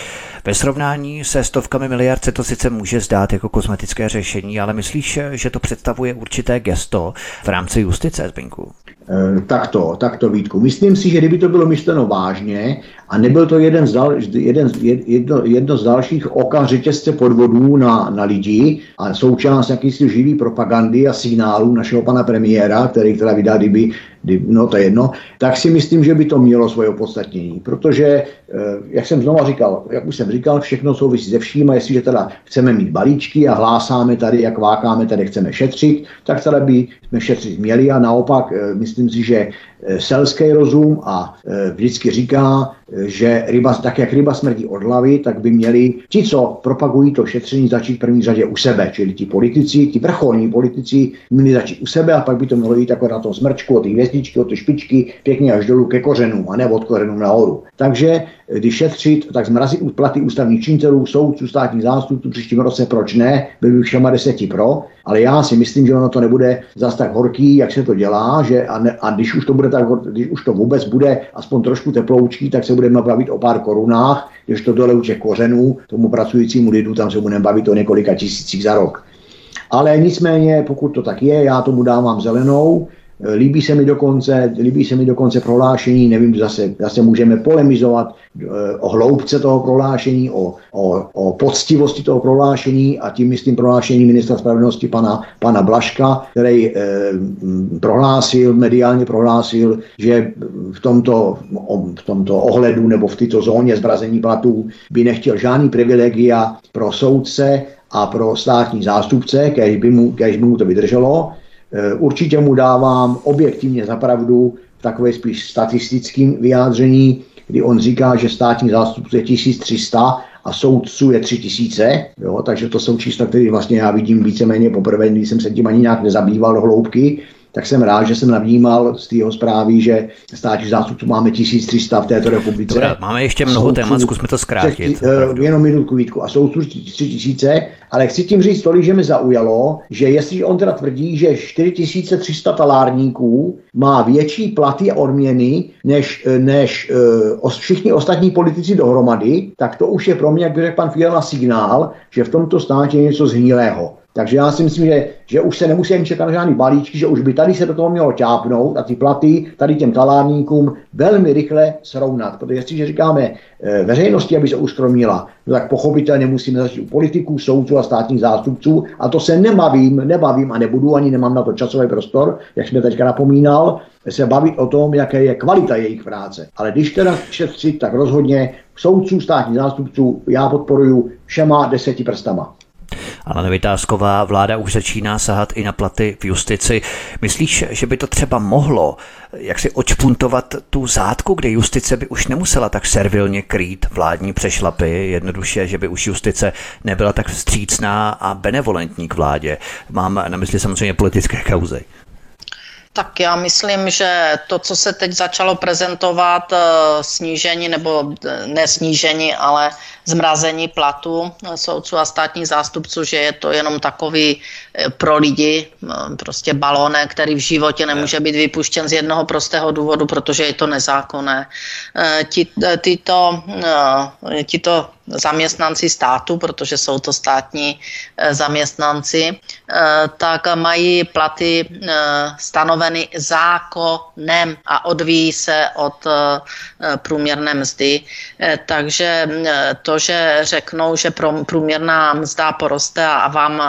Ve srovnání se stovkami miliard se to sice může zdát jako kosmetické řešení, ale myslíš, že to představuje určité gesto v rámci rámci justice, Zbinku? Eh, tak to, tak to Vítku. Myslím si, že kdyby to bylo myšleno vážně a nebyl to jeden z dal, jeden, jedno, jedno z dalších oka řetězce podvodů na, na lidi a součást jakýsi živý propagandy a signálů našeho pana premiéra, který teda vydá, kdyby, kdyby, no to je jedno, tak si myslím, že by to mělo svoje opodstatnění, protože, eh, jak jsem znova říkal, jak už jsem říkal, všechno souvisí se vším a jestliže teda chceme mít balíčky a hlásáme tady, jak vákáme, tady chceme šetřit, tak teda by jsme šetřit měli a naopak eh, myslím si, že Eh, selský rozum a eh, vždycky říká, eh, že ryba, tak jak ryba smrdí od hlavy, tak by měli ti, co propagují to šetření, začít v první řadě u sebe, čili ti politici, ti vrcholní politici, měli začít u sebe a pak by to mělo jít jako na tom smrčku, od ty hvězdičky, od ty špičky, pěkně až dolů ke kořenům a ne od kořenů nahoru. Takže když šetřit, tak zmrazit platy ústavních činitelů, soudců, státních zástupců příštím roce, proč ne, byl bych všema deseti pro, ale já si myslím, že ono to nebude zas tak horký, jak se to dělá, že a, ne, a když už to bude tak, když už to vůbec bude aspoň trošku teploučký, tak se budeme bavit o pár korunách, když to dole u těch kořenů, tomu pracujícímu lidu, tam se budeme bavit o několika tisících za rok. Ale nicméně, pokud to tak je, já tomu dávám zelenou, Líbí se mi dokonce, líbí se mi dokonce prohlášení, nevím, zase, zase můžeme polemizovat eh, o hloubce toho prohlášení, o, o, o poctivosti toho prohlášení a tím myslím prohlášení ministra spravedlnosti pana, pana Blaška, který eh, prohlásil, mediálně prohlásil, že v tomto, v tomto ohledu nebo v této zóně zbrazení platů by nechtěl žádný privilegia pro soudce a pro státní zástupce, kež by mu, kež by mu to vydrželo, Eh, určitě mu dávám objektivně zapravdu v takové spíš statistickém vyjádření, kdy on říká, že státní zástupců je 1300 a soudců je 3000, jo, takže to jsou čísla, které vlastně já vidím víceméně poprvé, když jsem se tím ani nějak nezabýval do hloubky, tak jsem rád, že jsem navnímal z jeho zprávy, že státních zástupců máme 1300 v této republice. Dobrá, máme ještě mnoho témat, zkusme to zkrátit. uh, jenom minutku Vítku. A jsou 3000, ale chci tím říct tolik, že mi zaujalo, že jestli on teda tvrdí, že 4300 talárníků má větší platy a odměny než, eh, než uh, všichni ostatní politici dohromady, tak to už je pro mě, jak by řekl pan Fiala, signál, že v tomto státě je něco zhnilého. Takže já si myslím, že, že už se nemusí čekat na žádný balíčky, že už by tady se do toho mělo ťápnout a ty platy tady těm talárníkům velmi rychle srovnat. Protože jestliže říkáme e, veřejnosti, aby se uskromila, no tak pochopitelně musíme začít u politiků, soudců a státních zástupců a to se nebavím, nebavím a nebudu, ani nemám na to časový prostor, jak jsme teďka napomínal, se bavit o tom, jaké je kvalita jejich práce. Ale když teda šetřit, tak rozhodně soudců, státních zástupců já podporuji všema deseti prstama. Ale Vytázková, vláda už začíná sahat i na platy v justici. Myslíš, že by to třeba mohlo jak si očpuntovat tu zátku, kde justice by už nemusela tak servilně krýt vládní přešlapy, jednoduše, že by už justice nebyla tak vstřícná a benevolentní k vládě. Mám na mysli samozřejmě politické kauzy. Tak já myslím, že to, co se teď začalo prezentovat, eh, snížení nebo eh, nesnížení, ale zmrazení platu soudců a státních zástupců, že je to jenom takový eh, pro lidi prostě balónek, který v životě nemůže být vypuštěn z jednoho prostého důvodu, protože je to nezákonné. Tyto, tyto zaměstnanci státu, protože jsou to státní zaměstnanci, tak mají platy stanoveny zákonem a odvíjí se od průměrné mzdy. Takže to, že řeknou, že průměrná mzda poroste a vám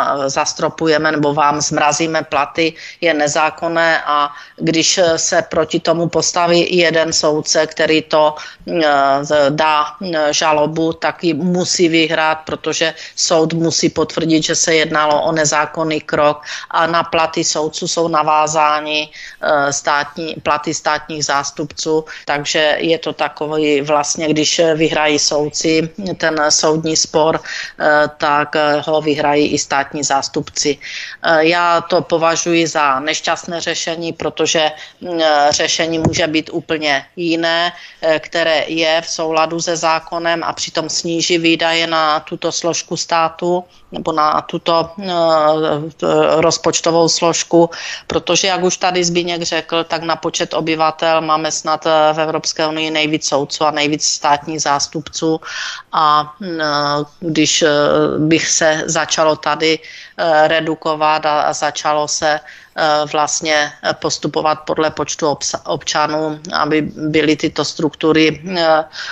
zastropujeme nebo vám zmrazíme platy, je nezákonné a když se proti tomu postaví jeden soudce, který to dá žalobu, tak ji musí vyhrát, protože soud musí potvrdit, že se jednalo o nezákonný krok a na platy soudců jsou navázáni eh, státní, platy státních zástupců, takže je to takový vlastně, když vyhrají soudci ten soudní spor, eh, tak ho vyhrají i státní zástupci. Eh, já to považuji za nešťastné řešení, protože mm, řešení může být úplně jiné, které je v souladu se zákonem a přitom sníží výdaje na tuto složku státu nebo na tuto rozpočtovou složku, protože, jak už tady Zbíněk řekl, tak na počet obyvatel máme snad eh, v Evropské unii nejvíc soudců a nejvíc státních zástupců. A uh, když bych se začalo tady redukovat a, začalo se vlastně postupovat podle počtu občanů, aby byly tyto struktury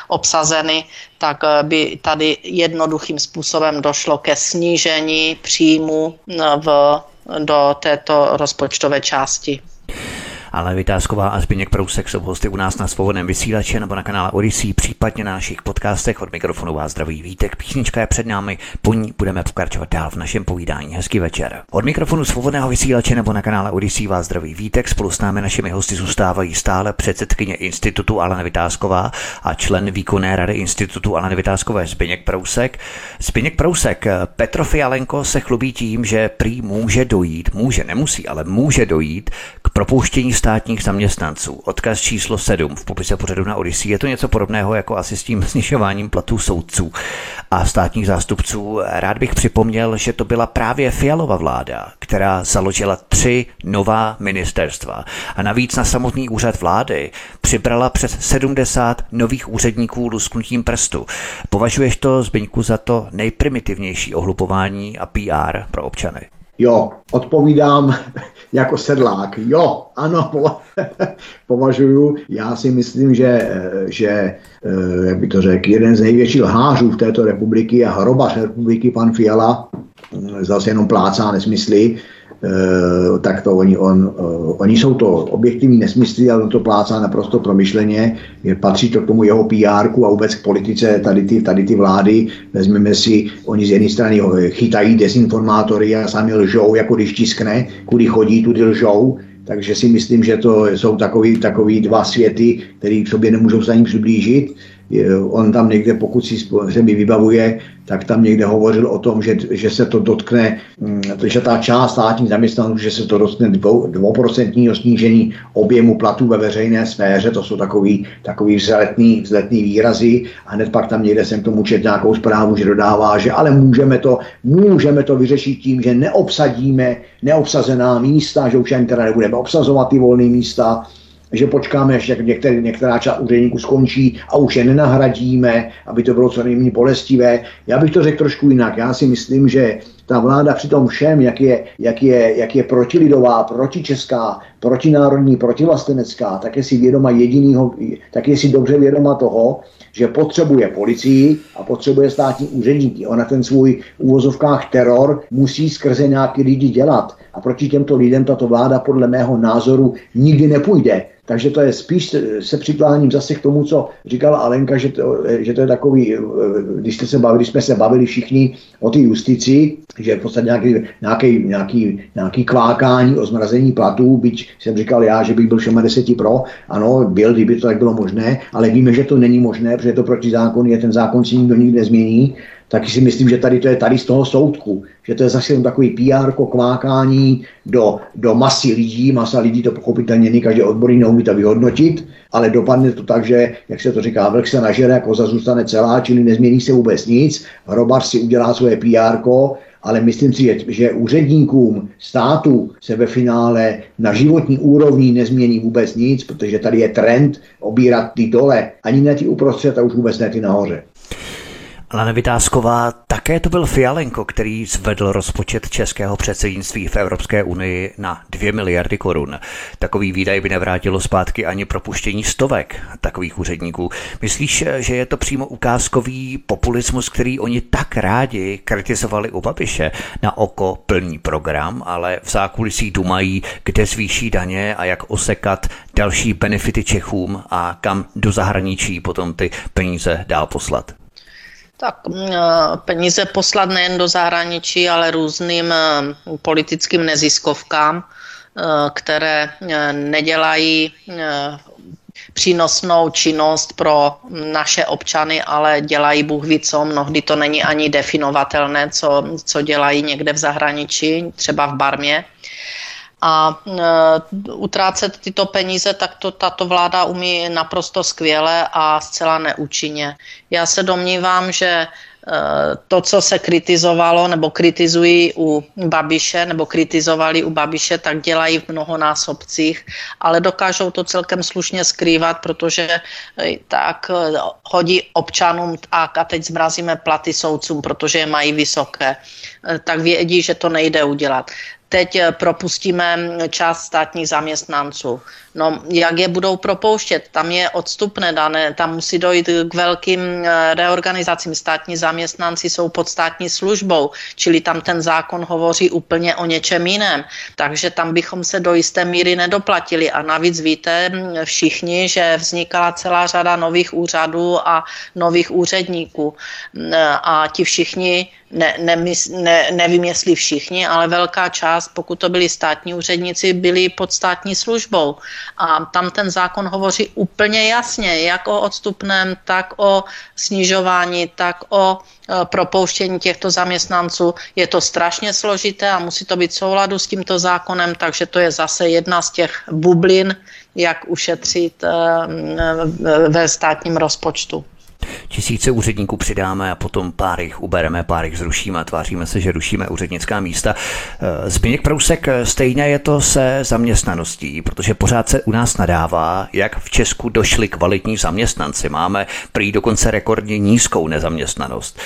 obsazeny, tak by tady jednoduchým způsobem došlo ke snížení příjmu v, do této rozpočtové části. Ale Vytázková a Zbigněk Prousek jsou hosty u nás na svobodném vysílači nebo na kanále Odyssey, případně na našich podcastech od mikrofonu vás zdraví Vítek. Písnička je před námi, po ní budeme pokračovat dál v našem povídání. Hezký večer. Od mikrofonu svobodného vysílače nebo na kanále Odyssey vás zdraví Vítek. Spolu s námi našimi hosty zůstávají stále předsedkyně Institutu Alena Vytázková a člen výkonné rady Institutu Alena Vytázkové Zbigněk Prousek. Zbigněk Prousek, Petro Fialenko se chlubí tím, že prý může dojít, může, nemusí, ale může dojít k propouštění státních zaměstnanců. Odkaz číslo 7 v popise pořadu na Odyssey. Je to něco podobného jako asi s tím snižováním platů soudců a státních zástupců. Rád bych připomněl, že to byla právě Fialova vláda, která založila tři nová ministerstva. A navíc na samotný úřad vlády přibrala přes 70 nových úředníků lusknutím prstu. Považuješ to, Zbyňku, za to nejprimitivnější ohlupování a PR pro občany? Jo, odpovídám *laughs* jako sedlák. Jo, ano, *laughs* považuju. Já si myslím, že, že eh, jak by to řekl, jeden z největších lhářů v této republiky a hrobař republiky, pan Fiala, hm, zase jenom plácá nesmysly, Eh, tak to oni, on, uh, oni jsou to objektivní nesmysly, ale to plácá naprosto promyšleně, patří to k tomu jeho pr a vůbec k politice tady ty, tady ty vlády. Vezmeme si, oni z jedné strany chytají dezinformátory a sami lžou, jako když tiskne, kudy chodí, tudy lžou, takže si myslím, že to jsou takový, takový dva světy, které k sobě nemůžou se ani přiblížit on tam někde, pokud si se mi vybavuje, tak tam někde hovořil o tom, že, že se to dotkne, mm, že ta část státních zaměstnanců, že se to dotkne dvouprocentního snížení objemu platů ve veřejné sféře, to jsou takový, takový vzletný, vzletný výrazy. A hned pak tam někde jsem tomu čet nějakou zprávu, že dodává, že ale můžeme to, můžeme to vyřešit tím, že neobsadíme neobsazená místa, že už ani teda nebudeme obsazovat ty volné místa, že počkáme, až některé, některá část úředníků skončí a už je nenahradíme, aby to bylo co nejméně bolestivé. Já bych to řekl trošku jinak. Já si myslím, že ta vláda při tom všem, jak je, jak je, jak je protilidová, protičeská, protinárodní, protivlastenecká, tak je si vědoma jedinýho, tak je si dobře vědoma toho, že potřebuje policii a potřebuje státní úředníky. Ona ten svůj úvozovkách teror musí skrze nějaký lidi dělat. A proti těmto lidem tato vláda podle mého názoru nikdy nepůjde. Takže to je spíš se přikláním zase k tomu, co říkala Alenka, že to, že to je takový, když, jste se bavili, když jsme se bavili všichni o té justici, že v podstatě nějaký, nějaký, nějaký, nějaký kvákání o zmrazení platů, byť jsem říkal já, že bych byl 60 pro, ano, byl, kdyby to tak bylo možné, ale víme, že to není možné, protože to proti zákonu je, ten zákon si nikdo nikdy nezmění, tak si myslím, že tady to je tady z toho soudku, že to je zase jen takový PR kvákání do, do masy lidí, masa lidí to pochopitelně není každý odborný neumí to vyhodnotit, ale dopadne to tak, že, jak se to říká, vlk se nažere, koza zůstane celá, čili nezmění se vůbec nic, robař si udělá svoje PR, ale myslím si, že úředníkům státu se ve finále na životní úrovni nezmění vůbec nic, protože tady je trend obírat ty dole, ani ne ty uprostřed a už vůbec ne ty nahoře. Lana Vytázková, také to byl Fialenko, který zvedl rozpočet českého předsednictví v Evropské unii na 2 miliardy korun. Takový výdaj by nevrátilo zpátky ani propuštění stovek takových úředníků. Myslíš, že je to přímo ukázkový populismus, který oni tak rádi kritizovali u Babiše? Na oko plný program, ale v zákulisí dumají, kde zvýší daně a jak osekat další benefity Čechům a kam do zahraničí potom ty peníze dál poslat. Tak mm, eh, peníze poslat nejen do zahraničí, ale různým eh, politickým neziskovkám, eh, které nedělají přínosnou činnost pro naše občany, ale dělají Bůh ví co, mnohdy to není ani definovatelné, co, co dělají někde v zahraničí, třeba v Barmě a e, utrácet tyto peníze, tak to tato vláda umí naprosto skvěle a zcela neúčinně. Já se domnívám, že e, to, co se kritizovalo nebo kritizují u Babiše nebo kritizovali u Babiše, tak dělají v mnohonásobcích, ale dokážou to celkem slušně skrývat, protože e, tak hodí občanům tak a teď zmrazíme platy soudcům, protože je mají vysoké, tak vědí, že to nejde udělat teď eh, propustíme část státních zaměstnanců. No, jak je budou propouštět? Tam je odstupné dané, tam musí dojít k velkým eh, reorganizacím. Státní zaměstnanci jsou pod státní službou, čili tam ten zákon hovoří úplně o něčem jiném. Takže tam bychom se do jisté míry nedoplatili. A navíc víte všichni, že vznikala celá řada nových úřadů a nových úředníků. A ti všichni ne, ne, ne, nevím jestli všichni, ale velká část, pokud to byli státní úředníci, byli pod státní službou. A tam ten zákon hovoří úplně jasně, jak o odstupném, tak o snižování, tak o e, propouštění těchto zaměstnanců. Je to strašně složité a musí to být souladu s tímto zákonem, takže to je zase jedna z těch bublin, jak ušetřit e, ve státním rozpočtu tisíce úředníků přidáme a potom pár jich ubereme, pár jich zrušíme a tváříme se, že rušíme úřednická místa. Eh, Zbigněk Prousek, eh, stejně je to se zaměstnaností, protože pořád se u nás nadává, jak v Česku došli kvalitní zaměstnanci. Máme prý dokonce rekordně nízkou nezaměstnanost.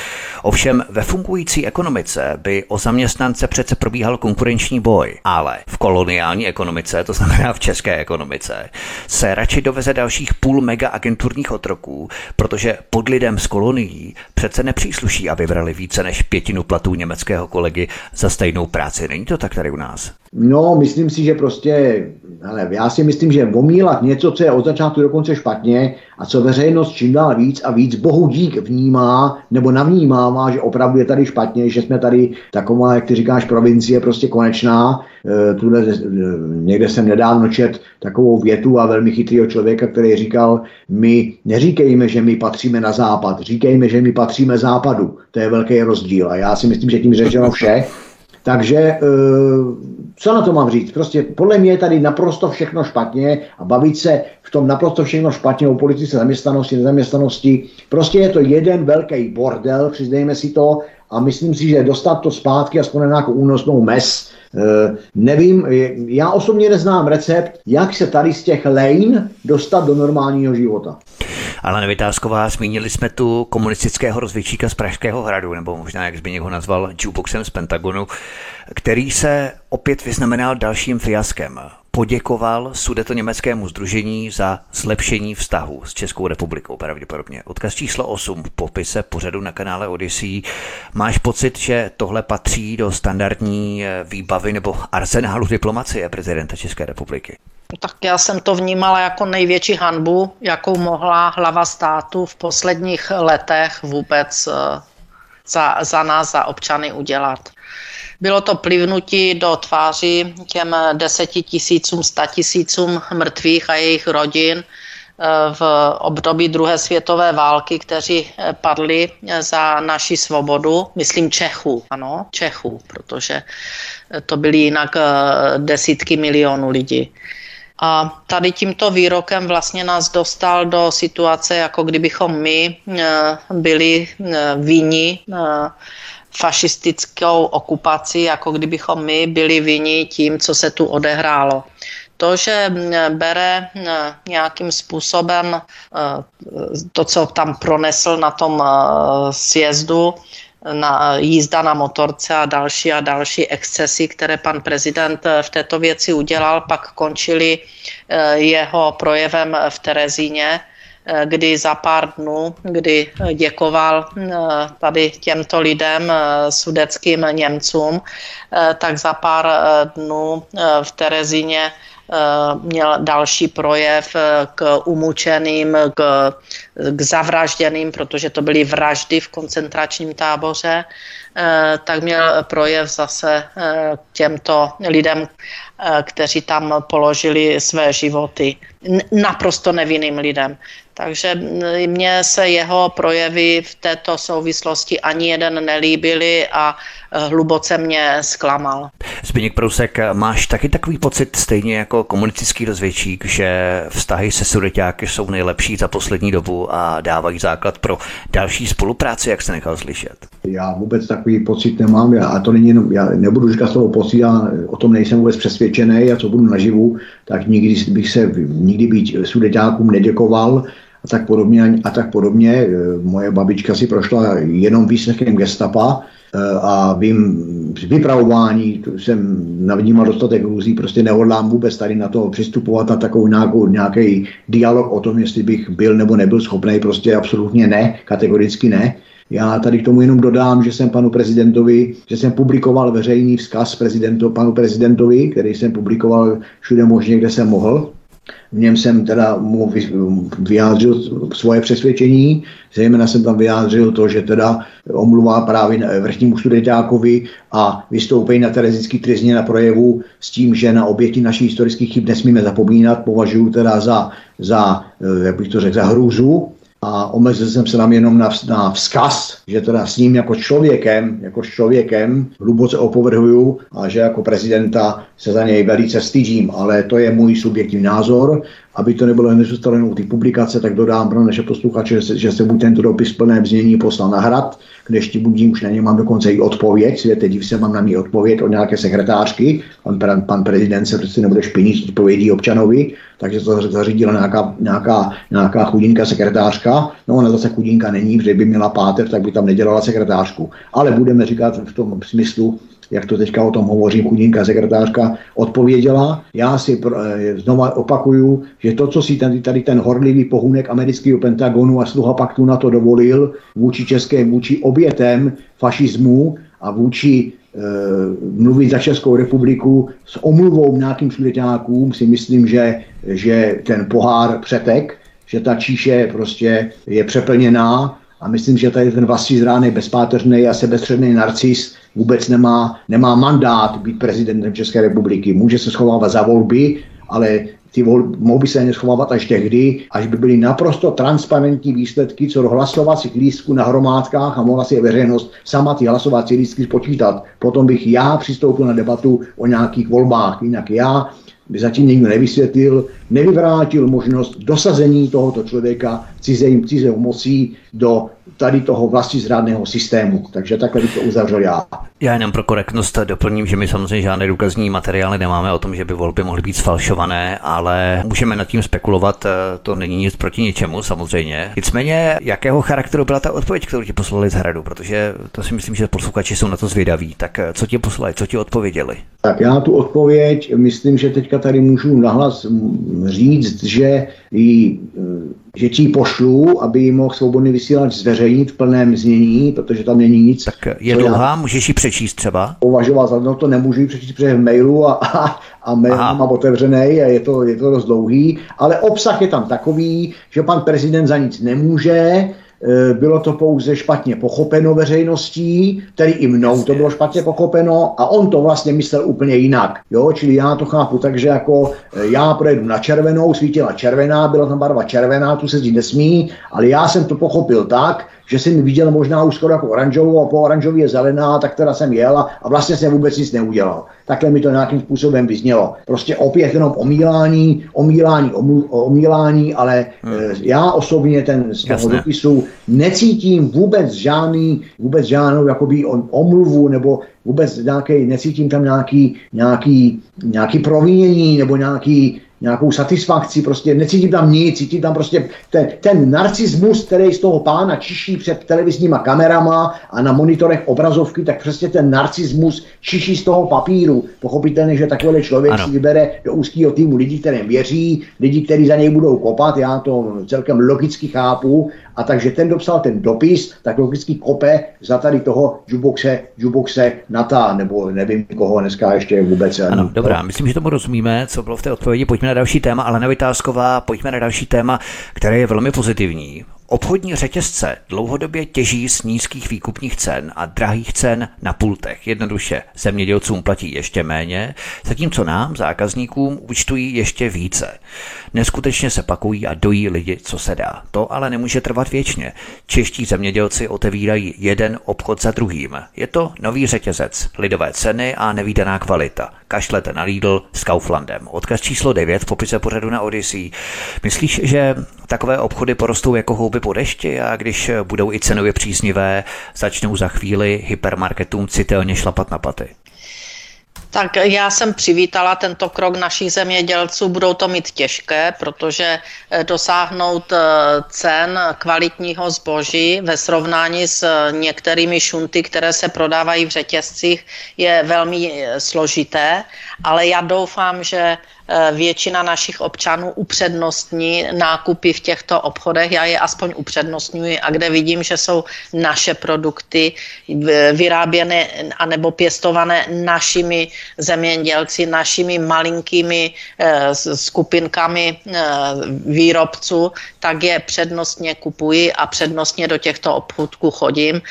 Ovšem ve fungující ekonomice by o zaměstnance přece probíhal konkurenční boj, ale v koloniální ekonomice, to znamená v české ekonomice, se radši doveze dalších půl mega agenturních otroků, protože pod lidem z kolonií přece nepřísluší, aby brali více než pětinu platů německého kolegy za stejnou práci. Není to tak tady u nás? No, myslím si, že prostě, ale já si myslím, že omílat něco, co je od začátku dokonce špatně a co veřejnost čím dál víc a víc bohu dík vnímá nebo navnímává, že opravdu je tady špatně, že jsme tady taková, jak ty říkáš, provincie prostě konečná. E, tuhle, e, někde jsem nedávno čet takovou větu a velmi chytrýho člověka, který říkal, my neříkejme, že my patříme na západ, říkejme, že my patříme západu. To je velký rozdíl a já si myslím, že tím řečeno vše. Takže e, co na to mám říct? Prostě podle mě je tady naprosto všechno špatně a bavit se v tom naprosto všechno špatně o politice zaměstnanosti, nezaměstnanosti. Prostě je to jeden velký bordel, přiznejme si to, a myslím si, že dostat to zpátky aspoň na nějakou únosnou mes, e, nevím, já osobně neznám recept, jak se tady z těch lejn dostat do normálního života. Ale Nevytázková, zmínili jsme tu komunistického rozvědčíka z Pražského hradu, nebo možná, jak Zbigněk ho nazval, jukeboxem z Pentagonu, který se opět vyznamenal dalším fiaskem poděkoval sudeto německému združení za zlepšení vztahu s Českou republikou pravděpodobně. Odkaz číslo 8 v popise pořadu na kanále Odyssey. Máš pocit, že tohle patří do standardní eh, výbavy nebo arzenálu diplomacie prezidenta České republiky? Tak já jsem to vnímala jako největší hanbu, jakou mohla hlava státu v posledních letech vůbec eh, za, za nás, za občany udělat. Bylo to plivnutí do tváří těm deseti tisícům, sta tisícům mrtvých a jejich rodin eh, v období druhé světové války, kteří eh, padli za naši svobodu, myslím Čechů, ano, Čechů, protože to byly jinak desítky milionů lidí. A tady tímto výrokem vlastně nás dostal do situace, jako kdybychom my eh, byli eh, vinni eh, fašistickou okupací, jako kdybychom my byli vinni tím, co se tu odehrálo. To, že bere nějakým způsobem to, co tam pronesl na tom sjezdu, na jízda na motorce a další a další excesy, které pan prezident v této věci udělal, pak končili jeho projevem v Terezíně, Eh, kdy za pár dnů, kdy děkoval eh, tady těmto lidem, eh, sudeckým Němcům, tak za pár dnů v Terezině měl další projev k umučeným, k, k zavražděným, protože to byly vraždy v koncentračním táboře, tak měl projev zase k těmto lidem, kteří tam položili své životy. Naprosto nevinným lidem. Takže mně se jeho projevy v této souvislosti ani jeden nelíbily a eh, hluboce mě zklamal. Zbigněk Prousek, máš taky takový pocit, stejně jako komunistický rozvědčík, že vztahy se sudeťáky jsou nejlepší za poslední dobu a dávají základ pro další spolupráci, jak se nechal slyšet? Já vůbec takový pocit nemám já, a to není jenom, já nebudu říkat slovo pocit, já o tom nejsem vůbec přesvědčený a co budu naživu, tak nikdy bych se, nikdy být sudeťákům neděkoval, a tak podobně. A tak podobně. E, moje babička si prošla jenom výslechem gestapa a vím, při vypravování jsem navnímal dostatek růzí, prostě nehodlám vůbec tady na to přistupovat a takovou nějakou, nějaký dialog o tom, jestli bych byl nebo nebyl schopný, prostě absolutně ne, kategoricky ne. Já tady k tomu jenom dodám, že jsem panu prezidentovi, že jsem publikoval veřejný vzkaz prezidentu, panu prezidentovi, který jsem publikoval všude možně, kde jsem mohl. V něm jsem teda mu vyjádřil svoje přesvědčení, zejména jsem tam vyjádřil to, že teda omluvá právě vrchnímu studentákovi a vystoupení na Terezický trizně na projevu s tím, že na oběti našich historických chyb nesmíme zapomínat, považuji teda za, za eh, jak bych to řekl, za hrůzu, a omezil jsem se tam jenom na, na vzkaz, že teda s ním jako člověkem, jako člověkem hluboce opovrhuju a že jako prezidenta se za něj velice stydím, ale to je můj subjektivní názor aby to nebylo hned zůstalo u té publikace, tak dodám pro naše posluchače, že, že se buď tento dopis plné znění poslal na hrad, kde ještě budím, už na ně mám dokonce i odpověď, světe div se mám na ní odpověď od nějaké sekretářky, pan, pan prezident se prostě nebude špinit odpovědí občanovi, takže to zařídila nějaká, nějaká, nějaká chudinka sekretářka, no ona zase chudinka není, protože by měla páter, tak by tam nedělala sekretářku. Ale budeme říkat v tom smyslu, jak to teďka o tom hovoří chudinka sekretářka, odpověděla. Já si eh, znova opakuju, že to, co si tady, tady ten horlivý pohunek amerického Pentagonu a sluha paktu na to dovolil vůči české, vůči obětem fašismu a vůči e, mluvit za Českou republiku s omluvou nějakým sudeťákům, si myslím, že, že ten pohár přetek, že ta číše prostě je přeplněná a myslím, že tady ten vlastní zrány bezpáteřný a sebestředný narcis vůbec nemá, nemá mandát být prezidentem České republiky. Může se schovávat za volby, ale ty volby mohou by se neschovávat až tehdy, až by byly naprosto transparentní výsledky co do hlasovacích lístků na hromádkách a mohla si veřejnost sama ty hlasovací lístky spočítat. Potom bych já přistoupil na debatu o nějakých volbách. Jinak já by zatím někdo nevysvětlil, nevyvrátil možnost dosazení tohoto člověka cizím, cizou mocí do tady toho vlastní zrádného systému. Takže takhle bych to uzavřel já. Já jenom pro korektnost doplním, že my samozřejmě žádné důkazní materiály nemáme o tom, že by volby mohly být sfalšované, ale můžeme nad tím spekulovat, eh, to není nic proti ničemu samozřejmě. Nicméně, jakého charakteru byla ta odpověď, kterou ti poslali z hradu, protože to si myslím, že posluchači jsou na to zvědaví. Tak eh, co ti poslali, co ti odpověděli? Tak já tu odpověď, myslím, že teďka tady můžu nahlas říct, že ji že ti pošlu, aby ji mohl svobodný vysílač zveřejnit v plném znění, protože tam není nic. Tak je dlouhá, můžeš ji přečíst třeba? Považoval za no to nemůžu ji přečíst, protože v mailu a, a, a mail Aha. mám otevřený a je to, je to dost dlouhý, ale obsah je tam takový, že pan prezident za nic nemůže, Eh, bylo to pouze špatně pochopeno veřejností, tedy i mnou to bylo špatně pochopeno a on to vlastně myslel úplně jinak. Jo, čili já to chápu tak, že jako eh, já projedu na červenou, svítila červená, byla tam barva červená, tu se zdi nesmí, ale já jsem to pochopil tak, že jsem viděl možná už skoro jako oranžovou a po oranžový je zelená, tak teda jsem jel a, a vlastně jsem vůbec nic neudělal. Takhle mi to nějakým způsobem vyznělo. Prostě opět jenom omílání, omílání, omílání, ale hmm. e, já osobně ten z toho Jasně. dopisu necítím vůbec žádný, vůbec žádnou jakoby omluvu nebo vůbec nějaký, necítím tam nějaký, nějaký, nějaký provinění nebo nějaký, nějakou satisfakci, prostě necítím tam nic, cítím tam prostě ten, ten narcismus, který z toho pána čiší před televizníma kamerama a na monitorech obrazovky, tak přesně ten narcismus čiší z toho papíru. Pochopitelně, že takový člověk ano. si vybere do úzkého týmu lidí, kterým věří, lidi, kteří za něj budou kopat, já to celkem logicky chápu, a takže ten dopsal ten dopis, tak logicky kope za tady toho juboxe, juboxe Nata, nebo nevím koho dneska ještě vůbec. Ano, dobrá, myslím, že tomu rozumíme, co bylo v té odpovědi. Pojďme na další téma, ale Vytázková, pojďme na další téma, které je velmi pozitivní. Obchodní řetězce dlouhodobě těží z nízkých výkupních cen a drahých cen na pultech. Jednoduše zemědělcům platí ještě méně, zatímco nám, zákazníkům, účtují ještě více. Neskutečně se pakují a dojí lidi, co se dá. To ale nemůže trvat věčně. Čeští zemědělci otevírají jeden obchod za druhým. Je to nový řetězec, lidové ceny a nevýdaná kvalita. Kašlete na Lidl s Kauflandem. Odkaz číslo 9 v popise pořadu na Odyssey. Myslíš, že takové obchody porostou jako houby po dešti a když budou i cenově příznivé, začnou za chvíli hypermarketům citelně šlapat na paty? Tak já jsem přivítala tento krok našich zemědělců. Budou to mít těžké, protože eh, dosáhnout eh, cen kvalitního zboží ve srovnání s eh, některými šunty, které se prodávají v řetězcích, je velmi složité, ale já doufám, že Eh, většina našich občanů upřednostní nákupy v těchto obchodech. Já je aspoň upřednostňuji a kde vidím, že jsou naše produkty vyráběné anebo pěstované našimi zemědělci, našimi malinkými eh, skupinkami eh, výrobců, tak je přednostně kupuji a přednostně do těchto obchodků chodím,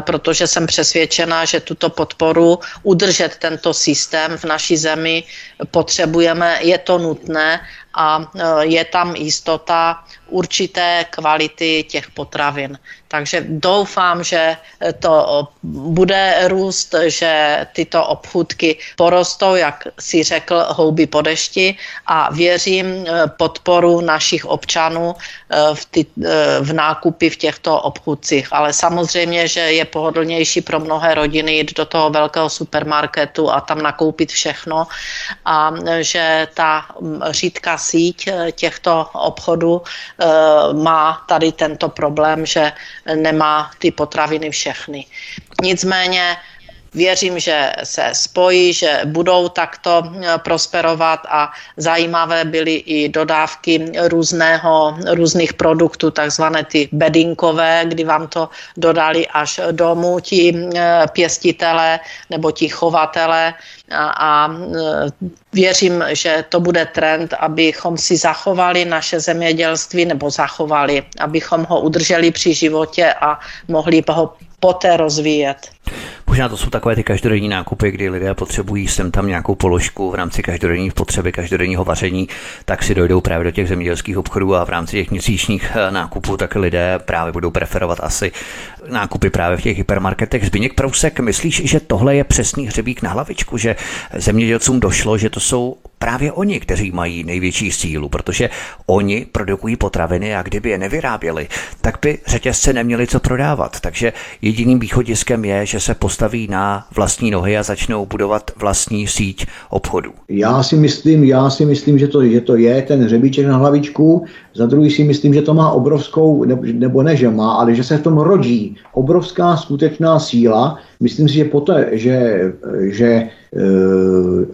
protože jsem přesvědčena, že tuto podporu udržet tento systém v naší zemi potřebujeme je to nutné a e, je tam jistota určité kvality těch potravin. Takže doufám, že to bude růst, že tyto obchůdky porostou, jak si řekl, houby po dešti a věřím e, podporu našich občanů v, ty, v nákupy v těchto obchůdcích. Ale samozřejmě, že je pohodlnější pro mnohé rodiny jít do toho velkého supermarketu a tam nakoupit všechno a že ta řídka síť eh, těchto obchodů eh, má tady tento problém, že nemá ty potraviny všechny. Nicméně Věřím, že se spojí, že budou takto eh, prosperovat a zajímavé byly i dodávky různého, různých produktů, takzvané ty bedinkové, kdy vám to dodali až domů ti pěstitele nebo ti chovatele a, a věřím, že to bude trend, abychom si zachovali naše zemědělství nebo zachovali, abychom ho udrželi při životě a mohli ho poté rozvíjet. Možná to jsou takové ty každodenní nákupy, kdy lidé potřebují sem tam nějakou položku v rámci každodenní potřeby, každodenního vaření, tak si dojdou právě do těch zemědělských obchodů a v rámci těch měsíčních eh, nákupů tak lidé právě budou preferovat asi nákupy právě v těch hypermarketech. Zbigněk Prousek, myslíš, že tohle je přesný hřebík na hlavičku, že zemědělcům došlo, že to jsou právě oni, kteří mají největší sílu, protože oni produkují potraviny a kdyby je nevyráběli, tak by řetězce neměli co prodávat. Takže jediným východiskem je, že se postaví na vlastní nohy a začnou budovat vlastní síť obchodů. Já si myslím, já si myslím, že to, že to je ten hřebíček na hlavičku. Za druhý si myslím, že to má obrovskou, nebo ne, že má, ale že se v tom rodí obrovská skutečná síla. Myslím si, že poté, že, že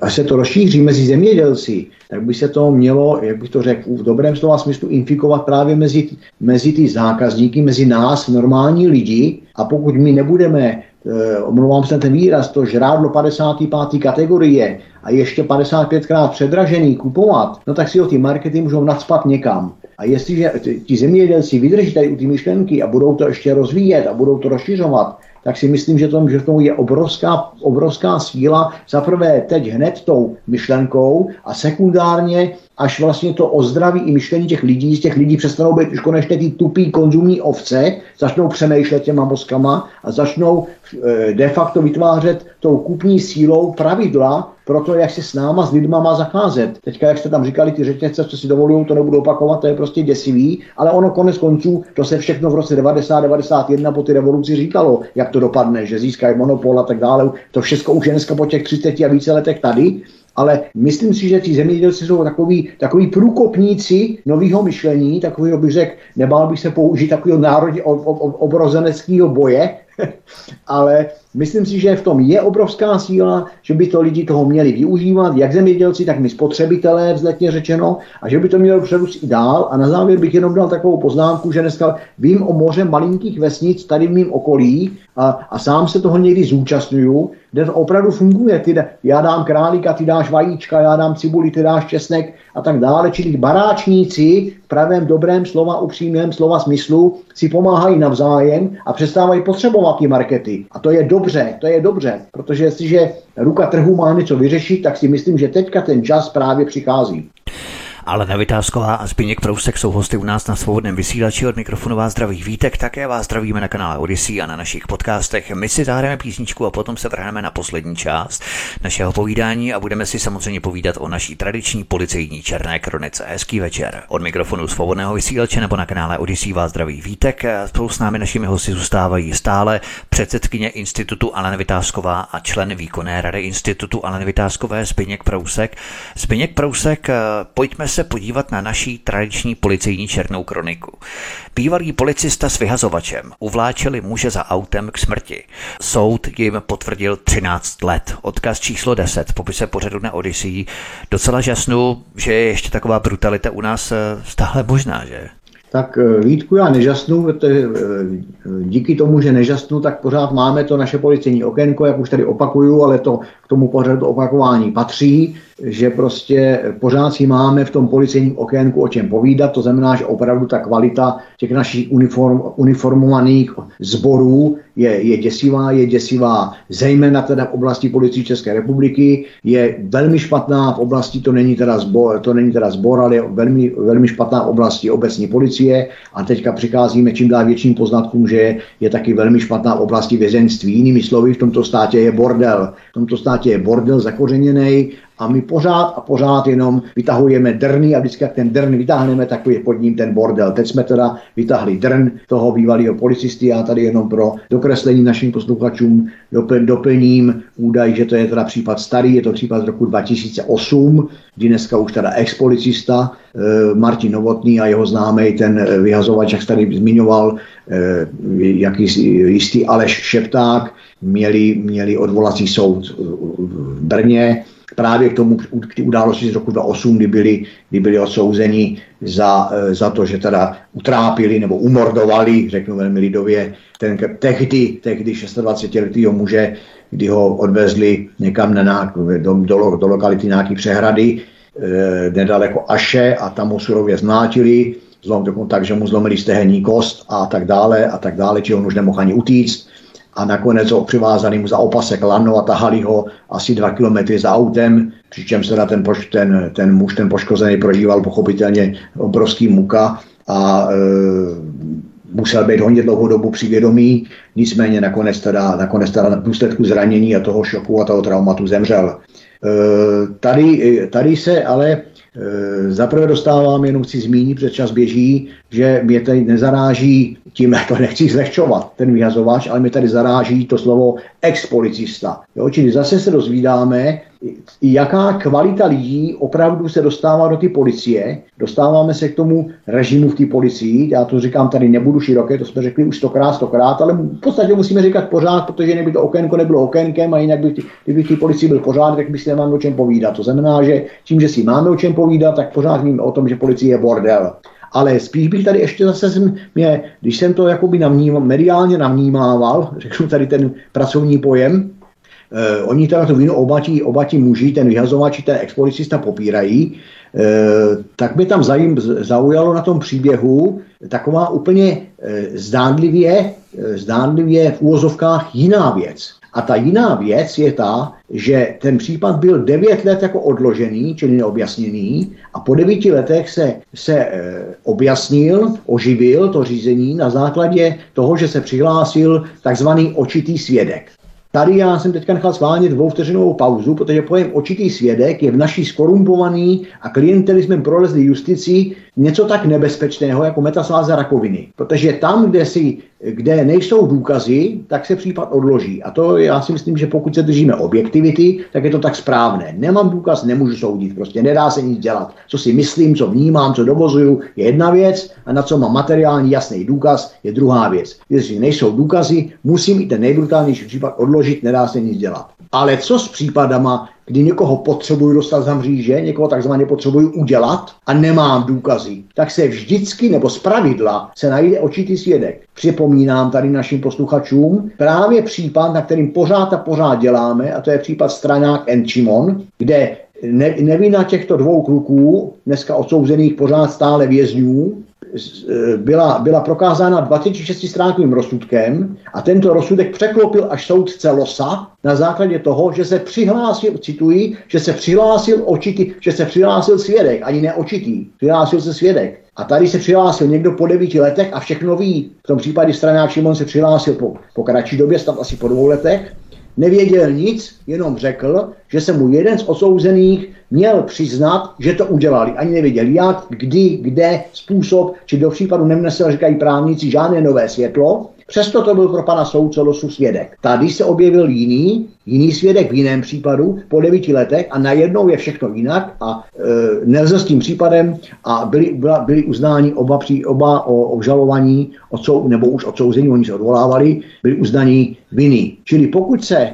až se to rozšíří mezi zemědělci, tak by se to mělo, jak bych to řekl, v dobrém slova smyslu infikovat právě mezi, mezi ty zákazníky, mezi nás, normální lidi. A pokud my nebudeme, eh, omlouvám se ten výraz, to žrádlo 55. kategorie a ještě 55krát předražený kupovat, no tak si o ty markety můžou nadspat někam. A jestliže ti zemědělci vydrží tady u ty myšlenky a budou to ještě rozvíjet a budou to rozšiřovat, tak si myslím, že to, že to je obrovská, obrovská síla. Za prvé teď hned tou myšlenkou a sekundárně až vlastně to ozdraví i myšlení těch lidí, z těch lidí přestanou být už konečně ty tupý konzumní ovce, začnou přemýšlet těma mozkama a začnou eh, de facto vytvářet tou kupní sílou pravidla pro to, jak se s náma, s lidma má zacházet. Teďka, jak jste tam říkali, ty řetězce, co si dovolují, to nebudu opakovat, to je prostě děsivý, ale ono konec konců, to se všechno v roce 90-91 po ty revoluci říkalo, jak to dopadne, že získají monopol a tak dále. To všechno už je dneska po těch 30 a více letech tady ale myslím si, že ti zemědělci jsou takový, takový průkopníci nového myšlení, takového bych řekl, nebál bych se použít takového národně obrozeneckého boje, *laughs* ale myslím si, že v tom je obrovská síla, že by to lidi toho měli využívat, jak zemědělci, tak my spotřebitelé, vzletně řečeno, a že by to mělo přerůst i dál. A na závěr bych jenom dal takovou poznámku, že dneska vím o moře malinkých vesnic tady v mém okolí a, a sám se toho někdy zúčastňuju, kde to opravdu funguje. Ty, já dám králíka, ty dáš vajíčka, já dám cibuli, ty dáš česnek a tak dále. Čili baráčníci v pravém dobrém slova, upřímném slova smyslu si pomáhají navzájem a přestávají potřebovat ty markety. A to je dobře, to je dobře, protože jestliže ruka trhu má něco vyřešit, tak si myslím, že teďka ten čas právě přichází. Ale Vytázková a Zbigněk Prousek jsou hosty u nás na svobodném vysílači od mikrofonu vás zdraví vítek, také vás zdravíme na kanále Odyssey a na našich podcastech. My si zahrajeme písničku a potom se vrhneme na poslední část našeho povídání a budeme si samozřejmě povídat o naší tradiční policejní černé kronice. Hezký večer. Od mikrofonu svobodného vysílače nebo na kanále Odyssey vás zdraví vítek. Spolu s námi našimi hosty zůstávají stále předsedkyně Institutu Alena Vytázková a člen výkonné rady Institutu Alena Vytázkové Zbigněk Prousek. Zbigněk Prousek, pojďme se podívat na naší tradiční policejní černou kroniku. Bývalý policista s vyhazovačem uvláčeli muže za autem k smrti. Soud jim potvrdil 13 let. Odkaz číslo 10 v popise pořadu na Odyssey. Docela žasnu, že je ještě taková brutalita u nás eh, stále možná, že? Tak eh, Vítku, já nežasnu, protože eh, díky tomu, že nežasnu, tak pořád máme to naše policejní okénko, jak už tady opakuju, ale to k tomu pořadu opakování patří že prostě pořád si máme v tom policejním okénku o čem povídat, to znamená, že opravdu ta kvalita těch našich uniform, uniformovaných sborů je, je děsivá, je děsivá zejména teda v oblasti policie České republiky, je velmi špatná v oblasti, to není teda zbor, to není teda zbor ale je velmi, velmi špatná v oblasti obecní policie a teďka přicházíme čím dál větším poznatkům, že je, taky velmi špatná v oblasti vězenství. Jinými slovy, v tomto státě je bordel. V tomto státě je bordel zakořeněný a my pořád a pořád jenom vytahujeme drny a vždycky, jak ten drn vytáhneme, tak je pod ním ten bordel. Teď jsme teda vytahli drn toho bývalého policisty, já tady jenom pro dokreslení našim posluchačům doplním údaj, že to je teda případ starý, je to případ z roku 2008, kdy dneska už teda ex-policista eh, Martin Novotný a jeho známý ten eh, vyhazovač, jak tady zmiňoval, eh, jaký jistý Aleš Šepták, měli, měli odvolací soud v Brně, právě k tomu, k té události z roku 2008, kdy byli, kdy byli odsouzeni za, e, za to, že teda utrápili nebo umordovali, řeknu velmi lidově, ten tehdy, tehdy 26-letého muže, kdy ho odvezli někam na, do, do, do lokality nějaký přehrady, e, nedaleko Aše a tam ho surově zmlátili, zlom, tak, že mu zlomili stehenní kost a tak dále a tak dále, či on už nemohl ani utíct a nakonec ho přivázali mu za opasek lano a tahali ho asi dva kilometry za autem, přičemž teda ten, ten, ten muž, ten poškozený, prožíval pochopitelně obrovský muka a e, musel být hodně dlouhou dobu při vědomí, nicméně nakonec teda, nakonec teda na důsledku zranění a toho šoku a toho traumatu zemřel. E, tady, tady se ale e, zaprvé dostávám, jenom chci zmínit, před čas běží, že mě tady nezaráží tím to *laughs* nechci zlehčovat, ten vyhazovač, ale mi tady zaráží to slovo ex-policista. Jo, čili zase se dozvídáme, jaká kvalita lidí opravdu se dostává do té policie. Dostáváme se k tomu režimu v té policii. Já to říkám tady, nebudu široké, to jsme řekli už stokrát, stokrát, ale v podstatě musíme říkat pořád, protože kdyby to okénko nebylo okénkem a jinak by, kdyby v té policii byl pořád, tak by si nemáme o čem povídat. To znamená, že tím, že si máme o čem povídat, tak pořád víme o tom, že policie je bordel. Ale spíš bych tady ještě zase mě, když jsem to jakoby navnímal, mediálně navnímával, řeknu tady ten pracovní pojem, eh, oni teda to víno oba ti, oba ti muži, ten vyhazovač, ten expolicista popírají, eh, tak by tam zajím, zaujalo na tom příběhu taková úplně eh, zdánlivě zdánlivě v úvozovkách jiná věc. A ta jiná věc je ta, že ten případ byl devět let jako odložený, čili neobjasněný, a po devíti letech se, se e, objasnil, oživil to řízení na základě toho, že se přihlásil takzvaný očitý svědek. Tady já jsem teďka nechal schválně dvouvteřinovou pauzu, protože pojem očitý svědek je v naší skorumpovaný a klientelismem prolezlý justici něco tak nebezpečného jako metasláza rakoviny. Protože tam, kde, si, kde nejsou důkazy, tak se případ odloží. A to já si myslím, že pokud se držíme objektivity, tak je to tak správné. Nemám důkaz, nemůžu soudit, prostě nedá se nic dělat. Co si myslím, co vnímám, co dovozuju, je jedna věc a na co mám materiální jasný důkaz, je druhá věc. Jestli nejsou důkazy, musím i ten nejbrutálnější případ odložit, nedá se nic dělat. Ale co s případama, kdy někoho potřebuju dostat za mříže, někoho takzvaně potřebuju udělat a nemám důkazy, tak se vždycky nebo z pravidla se najde očitý svědek. Připomínám tady našim posluchačům právě případ, na kterým pořád a pořád děláme, a to je případ Stranák Enchimon, kde ne, nevina těchto dvou kluků, dneska odsouzených pořád stále vězňů, byla, byla prokázána 26 stránkovým rozsudkem a tento rozsudek překlopil až soudce Losa na základě toho, že se přihlásil, cituji, že se přihlásil očitý, že se přihlásil svědek, ani ne očitý, přihlásil se svědek. A tady se přihlásil někdo po devíti letech a všechno ví. V tom případě stranák Šimon se přihlásil po, po kratší době, tam asi po dvou letech nevěděl nic, jenom řekl, že se mu jeden z osouzených měl přiznat, že to udělali. Ani nevěděl jak, kdy, kde, způsob, či do případu nevnesel, říkají právníci, žádné nové světlo. Přesto to byl pro pana soudce Losu svědek. Tady se objevil jiný, jiný svědek v jiném případu po devíti letech a najednou je všechno jinak a e, nelze s tím případem a byli, byla, byli uznáni oba, při, oba o obžalovaní nebo už odsouzení, oni se odvolávali, byli uznaní viny. Čili pokud se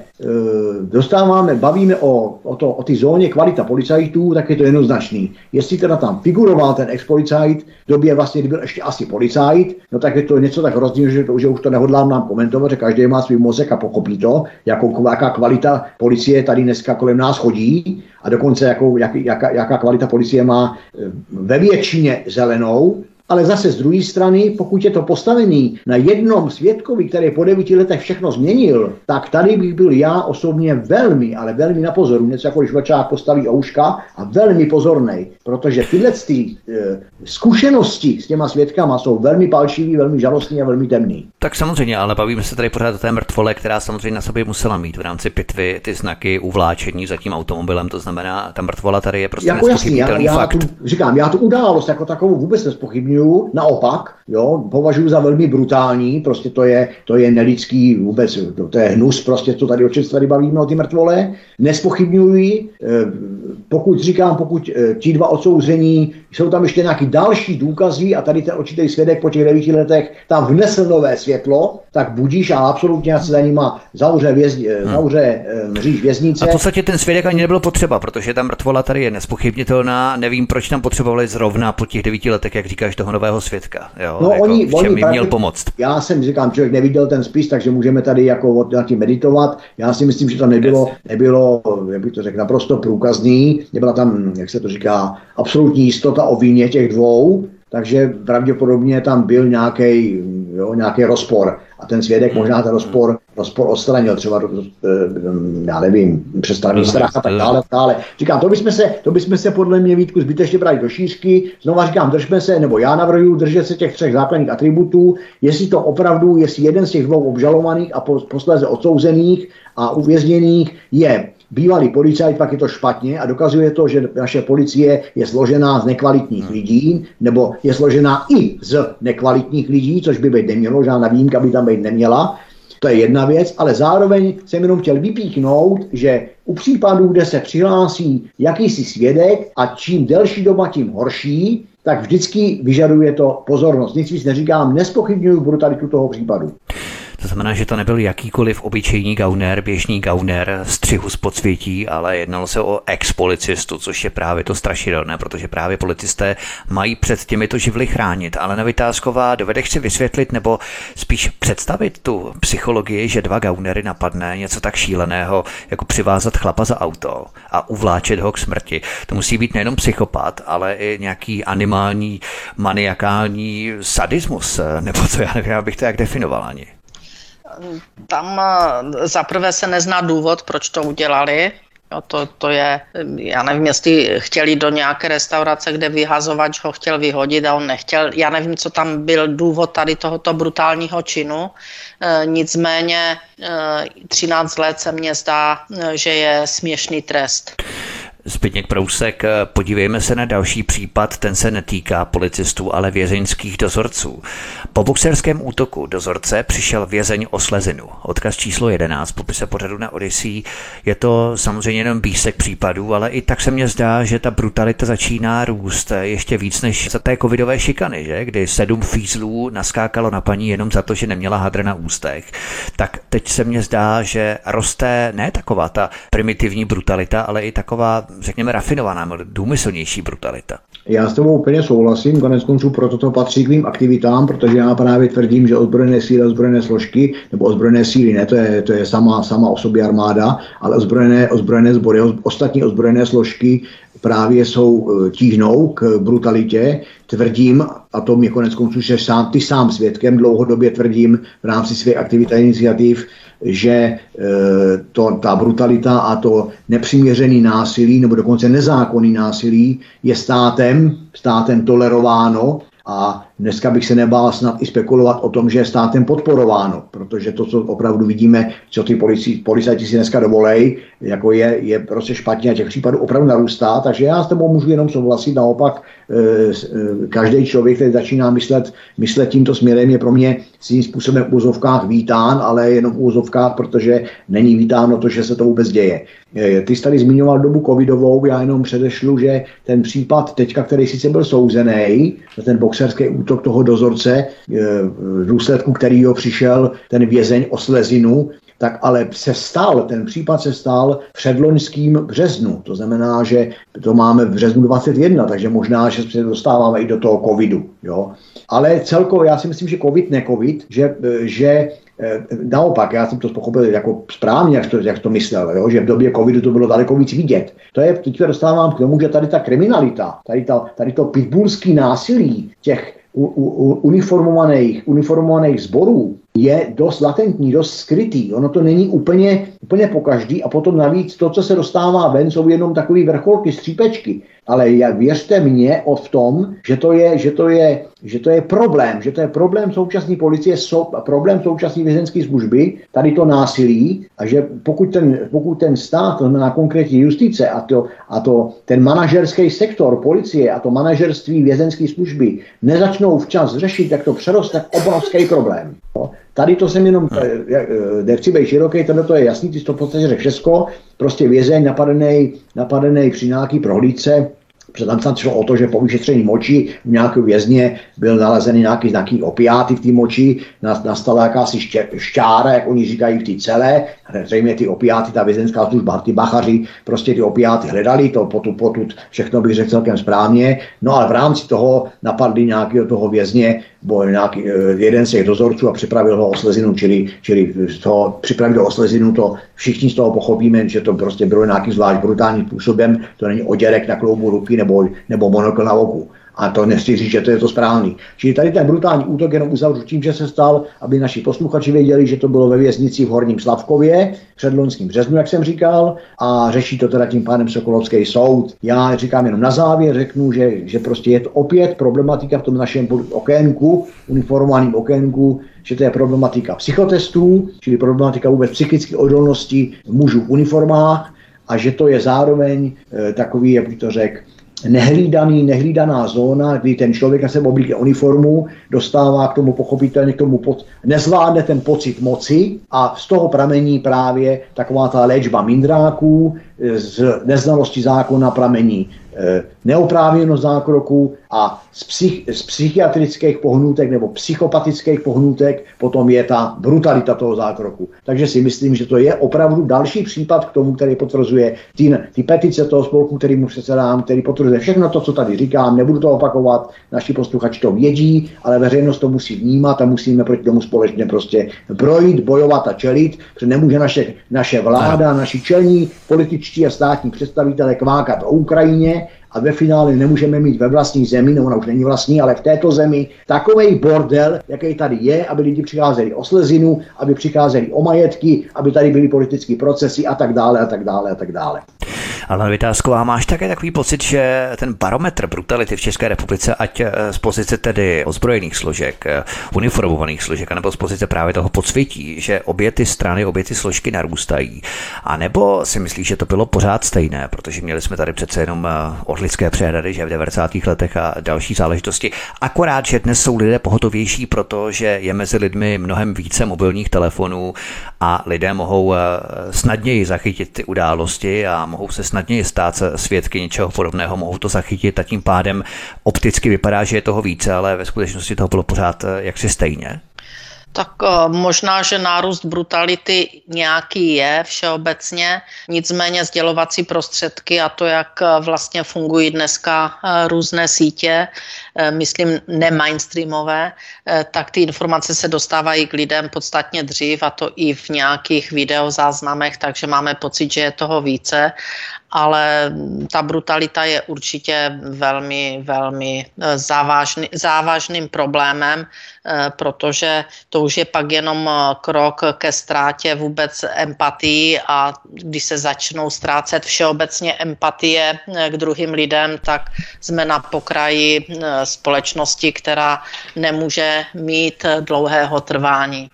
dostáváme, bavíme o, o, to, o ty zóně kvalita policajtů, tak je to jednoznačný. Jestli teda tam figuroval ten ex-policajt v době vlastně, kdy byl ještě asi policajt, no tak je to něco tak rozdíl, že, to, že už to nehodlám nám komentovat, že každý má svůj mozek a pochopí to, jakou, jaká kvalita policie tady dneska kolem nás chodí a dokonce jakou, jak, jaká, jaká kvalita policie má eh, ve většině zelenou, ale zase z druhé strany, pokud je to postavený na jednom svědkovi, který po devíti letech všechno změnil, tak tady bych byl já osobně velmi, ale velmi na pozoru. Něco jako když vlčák postaví ouška a velmi pozorný, protože tyhle ty, e, zkušenosti s těma svědkama jsou velmi palčivý, velmi žalostný a velmi temný. Tak samozřejmě, ale bavíme se tady pořád o té mrtvole, která samozřejmě na sobě musela mít v rámci pitvy ty znaky uvláčení za tím automobilem. To znamená, ta mrtvola tady je prostě jako jasný, já, já fakt. Tu, říkám, já tu událost jako takovou vůbec nespochybnuju naopak, jo, považuji za velmi brutální, prostě to je, to je nelidský vůbec, to, to je hnus, prostě to tady, o čem se tady bavíme, o ty mrtvole, nespochybňuji, eh, pokud říkám, pokud eh, ti dva odsouzení, jsou tam ještě nějaký další důkazy a tady ten určitý svědek po těch devíti letech tam vnesl nové světlo, tak budíš a absolutně se za nima zavře, vězni, hmm. zavře mříž věznice. A v podstatě ten svědek ani nebylo potřeba, protože ta mrtvola tady je nespochybnitelná, nevím, proč tam potřebovali zrovna po těch devíti letech, jak říkáš, toho nového svědka. Jo, no jako oni, v čem oni měl pomoct. Já jsem říkám, člověk neviděl ten spis, takže můžeme tady jako nad tím meditovat. Já si myslím, že to nebylo, nebylo jak bych to řekl, naprosto průkazný. Nebyla tam, jak se to říká, absolutní jistota o víně těch dvou, takže pravděpodobně tam byl nějaký nějaký rozpor. A ten svědek možná ten rozpor, rozpor odstranil, třeba, eh, já nevím, přestavný strach a tak dále. dále. Říkám, to bychom, se, to bychom se podle mě Vítku zbytečně brali do šířky. Znova říkám, držme se, nebo já navrhuji držet se těch třech základních atributů, jestli to opravdu, jestli jeden z těch dvou obžalovaných a posléze odsouzených a uvězněných je bývalý policajt, pak je to špatně a dokazuje to, že naše policie je složená z nekvalitních hmm. lidí, nebo je složená i z nekvalitních lidí, což by být nemělo, žádná výjimka by tam být neměla. To je jedna věc, ale zároveň jsem jenom chtěl vypíchnout, že u případů, kde se přihlásí jakýsi svědek a čím delší doba, tím horší, tak vždycky vyžaduje to pozornost. Nic víc neříkám, nespochybnuju brutalitu toho případu. To znamená, že to nebyl jakýkoliv obyčejný gauner, běžný gauner, střihu z podsvětí, ale jednalo se o ex-policistu, což je právě to strašidelné, protože právě policisté mají před těmito živly chránit. Ale Nevytázková, dovedeš si vysvětlit nebo spíš představit tu psychologii, že dva gaunery napadne něco tak šíleného, jako přivázat chlapa za auto a uvláčet ho k smrti. To musí být nejenom psychopat, ale i nějaký animální, maniakální sadismus, nebo co já nevím, abych to jak definoval ani. Tam zaprvé se nezná důvod, proč to udělali. Jo, to, to je, já nevím, jestli chtěli do nějaké restaurace, kde vyhazovač ho chtěl vyhodit a on nechtěl. Já nevím, co tam byl důvod tady tohoto brutálního činu. E, nicméně e, 13 let se mně zdá, že je směšný trest. Zbytněk Prousek, podívejme se na další případ, ten se netýká policistů, ale vězeňských dozorců. Po boxerském útoku dozorce přišel vězeň o slezinu. Odkaz číslo 11, popise pořadu na Odyssey. Je to samozřejmě jenom písek případů, ale i tak se mně zdá, že ta brutalita začíná růst ještě víc než za té covidové šikany, že? kdy sedm fízlů naskákalo na paní jenom za to, že neměla hadr na ústech. Tak teď se mně zdá, že roste ne taková ta primitivní brutalita, ale i taková řekněme, rafinovaná, důmyslnější brutalita. Já s tebou úplně souhlasím, konec konců proto to patří k mým aktivitám, protože já právě tvrdím, že ozbrojené síly, ozbrojené složky, nebo ozbrojené síly, ne, to je, to je sama, sama o sobě armáda, ale ozbrojené, ozbrojené sbory, ostatní ozbrojené složky právě jsou e, tíhnou k brutalitě. Tvrdím, a to mě konec konců, že sám, ty sám svědkem dlouhodobě tvrdím v rámci své aktivity a iniciativ, že e, to, ta brutalita a to nepřiměřený násilí nebo dokonce nezákonný násilí je státem, státem tolerováno a dneska bych se nebál snad i spekulovat o tom, že je státem podporováno, protože to, co opravdu vidíme, co ty policajti si dneska dovolej, jako je, je prostě špatně a těch případů opravdu narůstá, takže já s tebou můžu jenom souhlasit, naopak e, e, každý člověk, který začíná myslet, myslet tímto směrem, je pro mě svým způsobem v úzovkách vítán, ale jenom v úzovkách, protože není vítáno to, že se to vůbec děje. E, ty jsi tady zmiňoval dobu covidovou, já jenom předešlu, že ten případ teďka, který sice byl souzený, ten boxerský toho dozorce, v důsledku kterého přišel ten vězeň o slezinu, tak ale se stal, ten případ se stal předloňským březnu. To znamená, že to máme v březnu 21, takže možná, že se dostáváme i do toho covidu. Jo? Ale celkově já si myslím, že covid, ne covid, že, že eh, Naopak, já jsem to pochopil jako správně, jak to, jak to myslel, jo? že v době covidu to bylo daleko víc vidět. To je, teď dostávám k tomu, že tady ta kriminalita, tady, ta, tady to pitbullský násilí těch uniformovaných, uniformovaných zborů, je dost latentní, dost skrytý. Ono to není úplně, úplně po každý a potom navíc to, co se dostává ven, jsou jenom takové vrcholky, střípečky. Ale jak věřte mě o v tom, že to, je, že, to je, že to je problém, že to je problém současné policie, so, problém současné vězenské služby, tady to násilí a že pokud ten, pokud ten stát, to znamená konkrétní justice a, to, a to, ten manažerský sektor policie a to manažerství vězenské služby nezačnou včas řešit, jak to přeroste obrovský problém. No. Tady to jsem jenom, no. nechci být široký, tohle to je jasný, ty jsi to v podstatě řekl všechno, prostě vězeň napadený, napadený při nějaký prohlídce, tam snad šlo o to, že po vyšetření moči u nějakého vězně byl nalezený nějaký, nějaký opiáty v té moči, nastala jakási šťára, jak oni říkají v té celé, zřejmě ty opiáty, ta vězenská služba, ty bachaři prostě ty opiáty hledali, to potud, potud všechno bych řekl celkem správně, no ale v rámci toho napadli nějakého toho vězně, bo nějaký, eh, jeden z těch dozorců a připravil ho o slezinu, čili, čili toho, připravil o slezinu, to všichni z toho pochopíme, že to prostě bylo nějakým zvlášť brutálním způsobem, to není oděrek na kloubu ruky nebo, nebo monokl na oku. A to nechci říct, že to je to správný. Čili tady ten brutální útok jenom uzavřu tím, že se stal, aby naši posluchači věděli, že to bylo ve věznici v Horním Slavkově před loňským březnu, jak jsem říkal, a řeší to teda tím pádem Sokolovský soud. Já říkám jenom na závěr, řeknu, že, že prostě je to opět problematika v tom našem okénku, uniformovaném okénku, že to je problematika psychotestů, čili problematika vůbec psychické odolnosti mužů v uniformách, a že to je zároveň e, takový, jak bych to řekl, nehlídaný, nehlídaná zóna, kdy ten člověk na sebe oblíkne uniformu, dostává k tomu pochopitelně k tomu, pod, nezvládne ten pocit moci a z toho pramení právě taková ta léčba mindráků, z neznalosti zákona pramení Eh, neoprávněnost zákroku a z, psych, z psychiatrických pohnutek nebo psychopatických pohnutek potom je ta brutalita toho zákroku. Takže si myslím, že to je opravdu další případ k tomu, který potvrzuje ty, ty petice toho spolku, který mu předsedám, který potvrzuje všechno to, co tady říkám, nebudu to opakovat, naši posluchači to vědí, ale veřejnost to musí vnímat a musíme proti tomu společně prostě projít, bojovat a čelit, protože nemůže naše, naše vláda, naši čelní političtí političtí a státní představitelé kvákat o Ukrajině a ve finále nemůžeme mít ve vlastní zemi, no ona už není vlastní, ale v této zemi takový bordel, jaký tady je, aby lidi přicházeli o slezinu, aby přicházeli o majetky, aby tady byly politické procesy a tak dále a tak dále a tak dále. Ale Vytázková, máš také takový pocit, že ten barometr brutality v České republice, ať eh, z pozice tedy ozbrojených složek, eh, uniformovaných složek, nebo z pozice právě toho podsvětí, že obě ty strany, obě ty složky narůstají. A nebo si myslíš, že to bylo pořád stejné, protože měli jsme tady přece jenom eh, odlidské přehrady, že v 90. letech a další záležitosti. Akorát, že dnes jsou lidé pohotovější, protože je mezi lidmi mnohem více mobilních telefonů a lidé mohou snadněji zachytit ty události a mohou se snadněji stát se svědky něčeho podobného, mohou to zachytit a tím pádem opticky vypadá, že je toho více, ale ve skutečnosti toho bylo pořád eh, jaksi stejně. Tak eh, možná, že nárůst brutality nějaký je všeobecně, nicméně sdělovací prostředky a to, jak eh, vlastně fungují dneska různé sítě, myslím nemainstreamové, tak ty informace se dostávají k lidem podstatně dřív a to i v nějakých videozáznamech, takže máme pocit, že je toho více ale ta brutalita je určitě velmi, velmi eh, závažný, závažným problémem, eh, protože to už je pak jenom eh, krok ke ztrátě vůbec empatii a když se začnou ztrácet všeobecně empatie k druhým lidem, tak jsme na pokraji společnosti, která nemůže mít dlouhého trvání.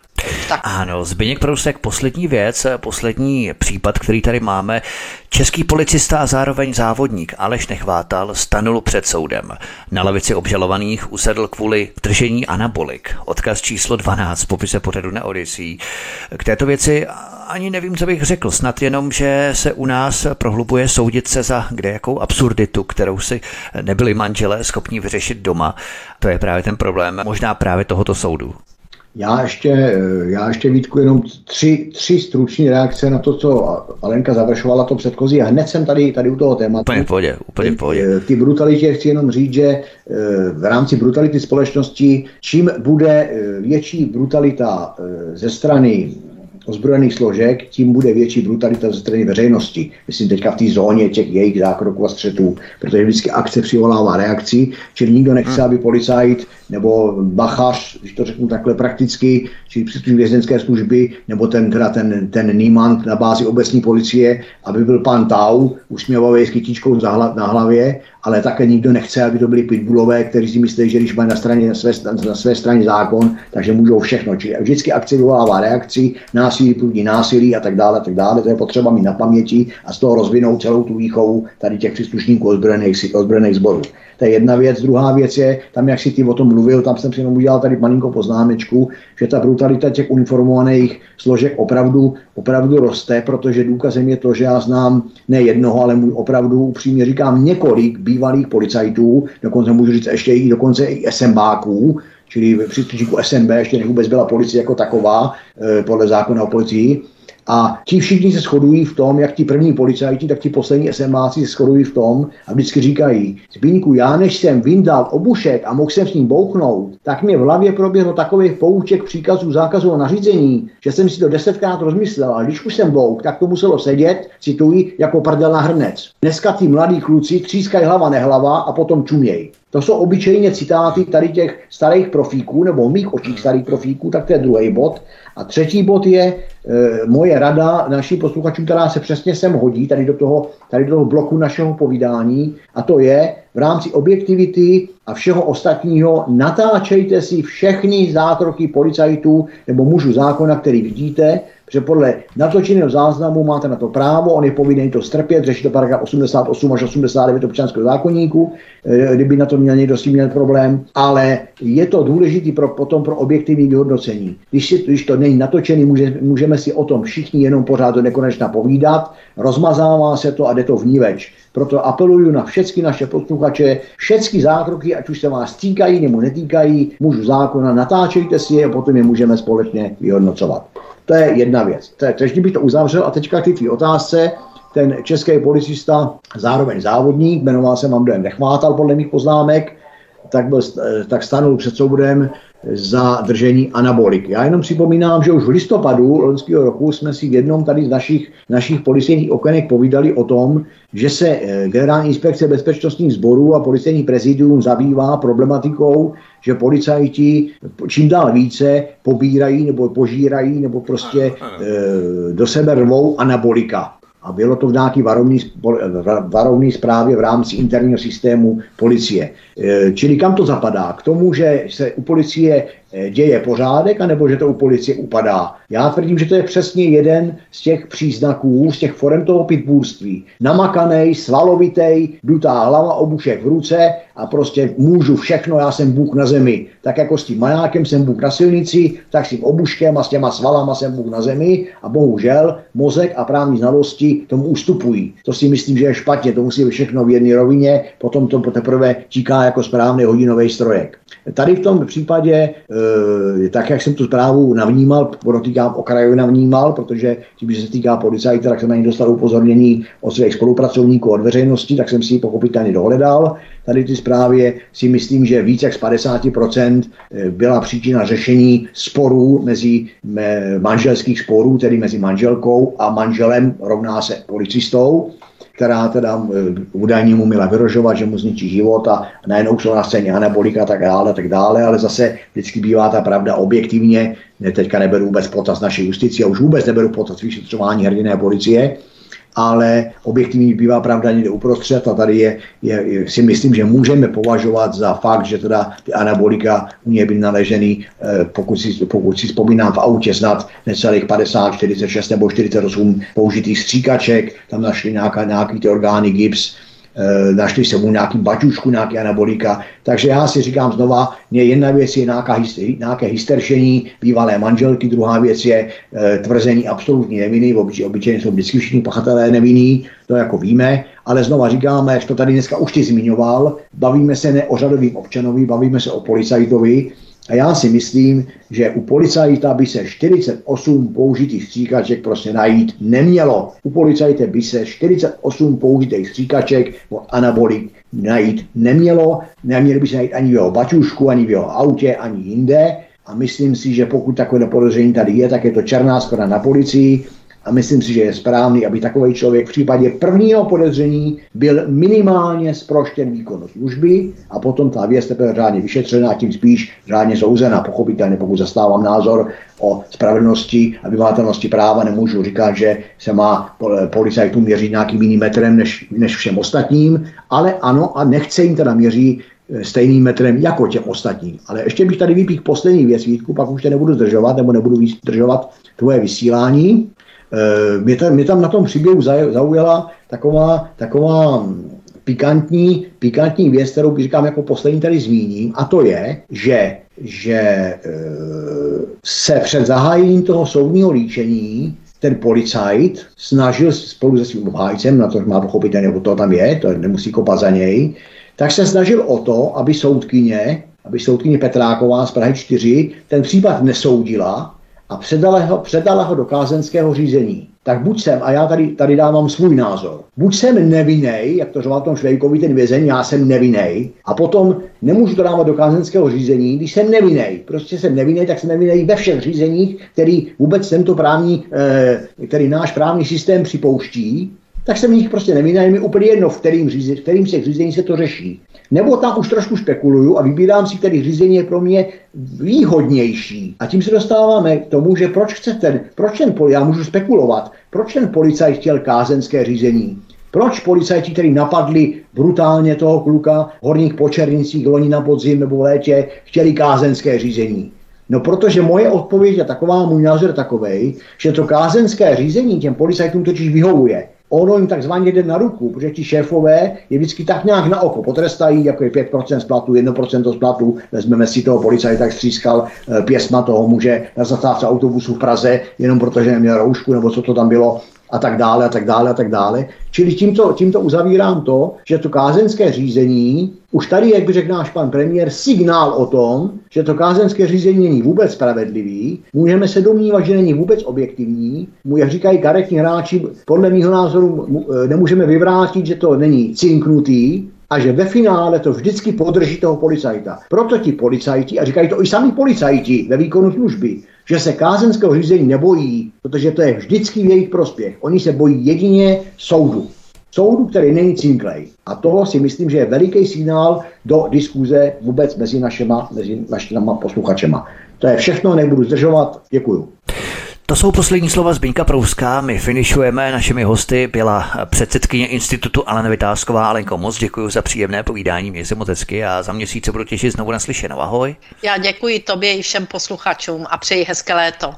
Tak. Ano, Zbyněk Prousek, poslední věc, poslední případ, který tady máme. Český policista a zároveň závodník Aleš Nechvátal stanul před soudem. Na lavici obžalovaných usedl kvůli držení anabolik. Odkaz číslo 12 v popise pořadu na Odyssey. K této věci ani nevím, co bych řekl, snad jenom, že se u nás prohlubuje soudit se za kde jakou absurditu, kterou si nebyli manželé schopni vyřešit doma. To je právě ten problém, možná právě tohoto soudu. Já ještě, eh, já ještě Vítku jenom tři, tři struční reakce na to, co Alenka završovala to předchozí a hned jsem tady, tady u toho tématu. Úplně v pohodě, úplně v pohodě. Eh, ty brutalitě chci jenom říct, že eh, v rámci brutality společnosti, čím bude větší brutalita ze strany ozbrojených složek, tím bude větší brutalita ze strany veřejnosti. Myslím teďka v té zóně těch jejich zákroků a střetů, protože vždycky akce přivolává reakci, čili nikdo nechce, hmm. aby policajt nebo bachař, když to řeknu takhle prakticky, či příslušník vězeňské služby, nebo ten, teda ten, ten Niemand na bázi obecní policie, aby byl pan Tau, usměvavý s kytičkou na hlavě, ale také nikdo nechce, aby to byli pitbullové, kteří si myslí, že když mají na, straně, na, své, na své straně zákon, takže můžou všechno. Čili vždycky akce vyvolává reakci, násilí prudí násilí a tak dále, a tak dále. To je potřeba mít na paměti a z toho rozvinout celou tu výchovu tady těch příslušníků ozbrojených, ozbrojených sborů. To je jedna věc. Druhá věc je, tam jak si ty o tom mluvil, tam jsem si jenom udělal tady malinkou poznámečku, že ta brutalita těch uniformovaných složek opravdu, opravdu roste, protože důkazem je to, že já znám ne jednoho, ale můj opravdu upřímně říkám několik bývalých policajtů, dokonce můžu říct ještě i dokonce i SMBáků, čili příslušníků SMB, ještě než vůbec byla policie jako taková, eh, podle zákona o policii, a ti všichni se shodují v tom, jak ti první policajti, tak ti poslední SMáci se shodují v tom a vždycky říkají, Zbínku, já než jsem vyndal obušek a mohl jsem s ním bouchnout, tak mě v hlavě proběhlo takový pouček příkazů, zákazů a nařízení, že jsem si to desetkrát rozmyslel, a když už jsem bouk, tak to muselo sedět, cituji, jako prdel na hrnec. Dneska ty mladí kluci třískají hlava nehlava a potom čumějí. To jsou obyčejně citáty tady těch starých profíků, nebo mých očích starých profíků, tak to je druhý bod. A třetí bod je e, moje rada našim posluchačům, která se přesně sem hodí, tady do, toho, tady do toho bloku našeho povídání, a to je v rámci objektivity a všeho ostatního natáčejte si všechny zákroky policajtů nebo mužů zákona, který vidíte, že podle natočeného záznamu máte na to právo, on je povinný to strpět, řeší to paragraf 88 až 89 občanského zákonníku, eh, kdyby na to měl někdo si měl problém, ale je to důležité pro, potom pro objektivní vyhodnocení. Když, si, když to není natočený, může, můžeme si o tom všichni jenom pořád do nekonečna povídat, rozmazává se to a jde to vníveč. Proto apeluju na všechny naše posluchače, všechny zákroky, ať už se vás týkají nebo netýkají, mužu zákona, natáčejte si je a potom je můžeme společně vyhodnocovat. To je jedna věc. Takže bych to uzavřel a teďka ty tvý otázce. Ten český policista, zároveň závodník, jmenoval se dojem Nechvátal podle mých poznámek, tak, byl, tak stanul před soudem za držení anaboliky. Já jenom připomínám, že už v listopadu loňského roku jsme si v jednom tady z našich, našich policejních okenek povídali o tom, že se eh, Generální inspekce bezpečnostních sborů a policejní prezidium zabývá problematikou, že policajti čím dál více pobírají nebo požírají nebo prostě e, do sebe rvou anabolika. A bylo to v nějaké varovné zprávě v rámci interního systému policie. E, čili kam to zapadá? K tomu, že se u policie děje pořádek, anebo že to u policie upadá. Já tvrdím, že to je přesně jeden z těch příznaků, z těch forem toho pitbůrství. Namakanej, svalovitej, dutá hlava, obušek v ruce a prostě můžu všechno, já jsem Bůh na zemi. Tak jako s tím majákem jsem Bůh na silnici, tak s tím obuškem a s těma svalama jsem Bůh na zemi a bohužel mozek a právní znalosti tomu ustupují. To si myslím, že je špatně, to musí být všechno v jedné rovině, potom to teprve tíká jako správný hodinový strojek. Tady v tom případě, e, tak jak jsem tu zprávu navnímal, podotýkám okrajově navnímal, protože tím, že se týká policajta, tak jsem na ní dostal upozornění od svých spolupracovníků od veřejnosti, tak jsem si ji pochopitelně dohledal. Tady ty zprávě si myslím, že více jak z 50% e, byla příčina řešení sporů mezi manželských sporů, tedy mezi manželkou a manželem rovná se policistou která teda eh, údajně mu měla vyrožovat, že mu zničí život a najednou jsou na scéně anabolika a tak dále, tak dále, ale zase vždycky bývá ta pravda objektivně, teďka neberu vůbec potaz naší justici a už vůbec neberu potaz vyšetřování hrdiné policie, ale objektivní bývá pravda někde uprostřed a tady je, je, si myslím, že můžeme považovat za fakt, že teda ty anabolika u něj byly naležený, eh, pokud, si, pokud si vzpomínám v autě snad necelých 50, 46 nebo 48 použitých stříkaček, tam našli nějaká, nějaký ty orgány GIPS, našli se mu nějaký baťušku, nějaký anabolika. Takže já si říkám znova, mě jedna věc je nějaká, nějaké hysteršení bývalé manželky, druhá věc je e, tvrzení absolutní neviny, obyč, obyčejně jsou vždycky všichni pachatelé nevinní, to jako víme, ale znova říkáme, jak to tady dneska už ty zmiňoval, bavíme se ne o řadovým občanovi, bavíme se o policajtovi, a já si myslím, že u policajta by se 48 použitých stříkaček prostě najít nemělo. U policajte by se 48 použitých stříkaček od anabolik najít nemělo. Neměli by se najít ani v jeho baťušku, ani v jeho autě, ani jinde. A myslím si, že pokud takové podezření tady je, tak je to černá skoro na policii a myslím si, že je správný, aby takový člověk v případě prvního podezření byl minimálně zproštěn výkonu služby a potom ta věc teprve řádně vyšetřená, tím spíš řádně souzená. Pochopitelně, pokud zastávám názor o spravedlnosti a vymátelnosti práva, nemůžu říkat, že se má policajtům měřit nějakým jiným metrem než, než všem ostatním, ale ano a nechce jim teda měřit eh, stejným metrem jako těm ostatním. Ale ještě bych tady vypík poslední věc, Vítku, pak už tě nebudu zdržovat, nebo nebudu zdržovat tvoje vysílání. Eh, mě tam, mě tam na tom příběhu zaujala taková, taková pikantní, pikantní věc, kterou říkám jako poslední tady zmíním, a to je, že, že e, se před zahájením toho soudního líčení ten policajt snažil spolu se svým obhájcem, na to má pochopitelně, nebo to tam je, to nemusí kopat za něj, tak se snažil o to, aby soudkyně, aby soudkyně Petráková z Prahy 4 ten případ nesoudila, a předala ho, předala ho do kázenského řízení. Tak buď jsem, a já tady, tady dávám svůj názor, buď jsem nevinej, jak to řval tom Švejkovi ten vězeň, já jsem nevinej, a potom nemůžu to dávat do kázenského řízení, když jsem nevinej. Prostě jsem nevinej, tak jsem nevinej ve všech řízeních, který vůbec tento právní, eh, který náš právní systém připouští, tak jsem nich prostě nevinný, mi úplně jedno, v kterým, řízení, v kterým se řízení se to řeší. Nebo tam už trošku spekuluju a vybírám si, který řízení je pro mě výhodnější. A tím se dostáváme k tomu, že proč chce ten, proč ten, já můžu spekulovat, proč ten policajt chtěl kázenské řízení. Proč policajti, kteří napadli brutálně toho kluka v horních počernicích loni na podzim nebo v létě, chtěli kázenské řízení? No protože moje odpověď je taková, můj názor takový, že to kázenské řízení těm policajtům totiž vyhovuje ono jim takzvaně jde na ruku, protože ti šéfové je vždycky tak nějak na oko potrestají, jako je 5% z platu, 1% z platu, vezmeme si toho policajta, tak střískal eh, pěsma toho muže na zastávce autobusu v Praze, jenom protože neměl roušku, nebo co to tam bylo, a tak dále, a tak dále, a tak dále. Čili tímto, tímto uzavírám to, že to kázenské řízení, už tady, jak by řekl náš pan premiér, signál o tom, že to kázenské řízení není vůbec spravedlivý, můžeme se domnívat, že není vůbec objektivní, jak říkají karetní hráči, podle mého názoru e, nemůžeme vyvrátit, že to není cinknutý, a že ve finále to vždycky podrží toho policajta. Proto ti policajti, a říkají to i sami policajti ve výkonu služby, že se kázenského řízení nebojí, protože to je vždycky v jejich prospěch. Oni se bojí jedině soudu. Soudu, který není cinklej. A toho si myslím, že je veliký signál do diskuze vůbec mezi našima, mezi našima posluchačema. To je všechno, nebudu zdržovat. Děkuju. To jsou poslední slova Zbyňka Prouska. My finišujeme. Našimi hosty byla předsedkyně institutu Alena Vytázková. Alenko, moc děkuji za příjemné povídání. Mě se moc hezky a za měsíc se budu těšit znovu naslyšenou. Ahoj. Já děkuji tobě i všem posluchačům a přeji hezké léto.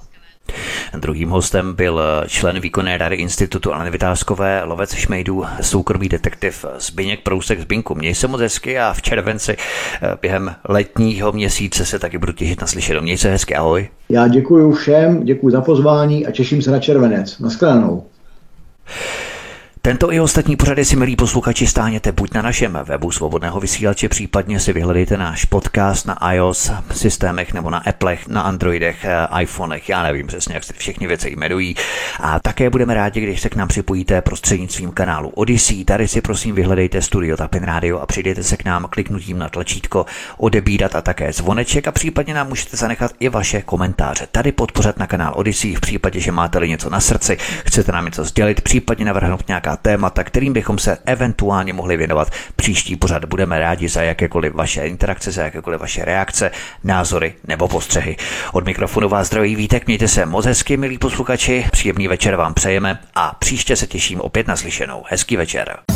Druhým hostem byl člen výkonné rady institutu Aleny Vytázkové, lovec šmejdů, soukromý detektiv Zbyněk Prousek Zbinku. Měj se moc hezky a v červenci eh, během letního měsíce se taky budu těšit na slyšenou. Měj se hezky, ahoj. Já děkuji všem, děkuji za pozvání a těším se na červenec. Naschledanou. Tento i ostatní pořady si, milí posluchači, stáhněte buď na našem webu svobodného vysílače, případně si vyhledejte náš podcast na iOS systémech nebo na Applech, na Androidech, eh, iPhonech, já nevím přesně, jak se všechny věci jmenují. A také budeme rádi, když se k nám připojíte prostřednictvím kanálu Odyssey. Tady si prosím vyhledejte Studio Tapin Radio a přijdete se k nám kliknutím na tlačítko odebírat a také zvoneček a případně nám můžete zanechat i vaše komentáře. Tady podpořit na kanál Odyssey v případě, že máte něco na srdci, chcete nám něco sdělit, případně navrhnout nějaká témata, kterým bychom se eventuálně mohli věnovat. Příští pořad budeme rádi za jakékoliv vaše interakce, za jakékoliv vaše reakce, názory nebo postřehy. Od mikrofonu vás zdraví Vítek, mějte se moc hezky, milí posluchači, příjemný večer vám přejeme a příště se těším opět na slyšenou. Hezký večer.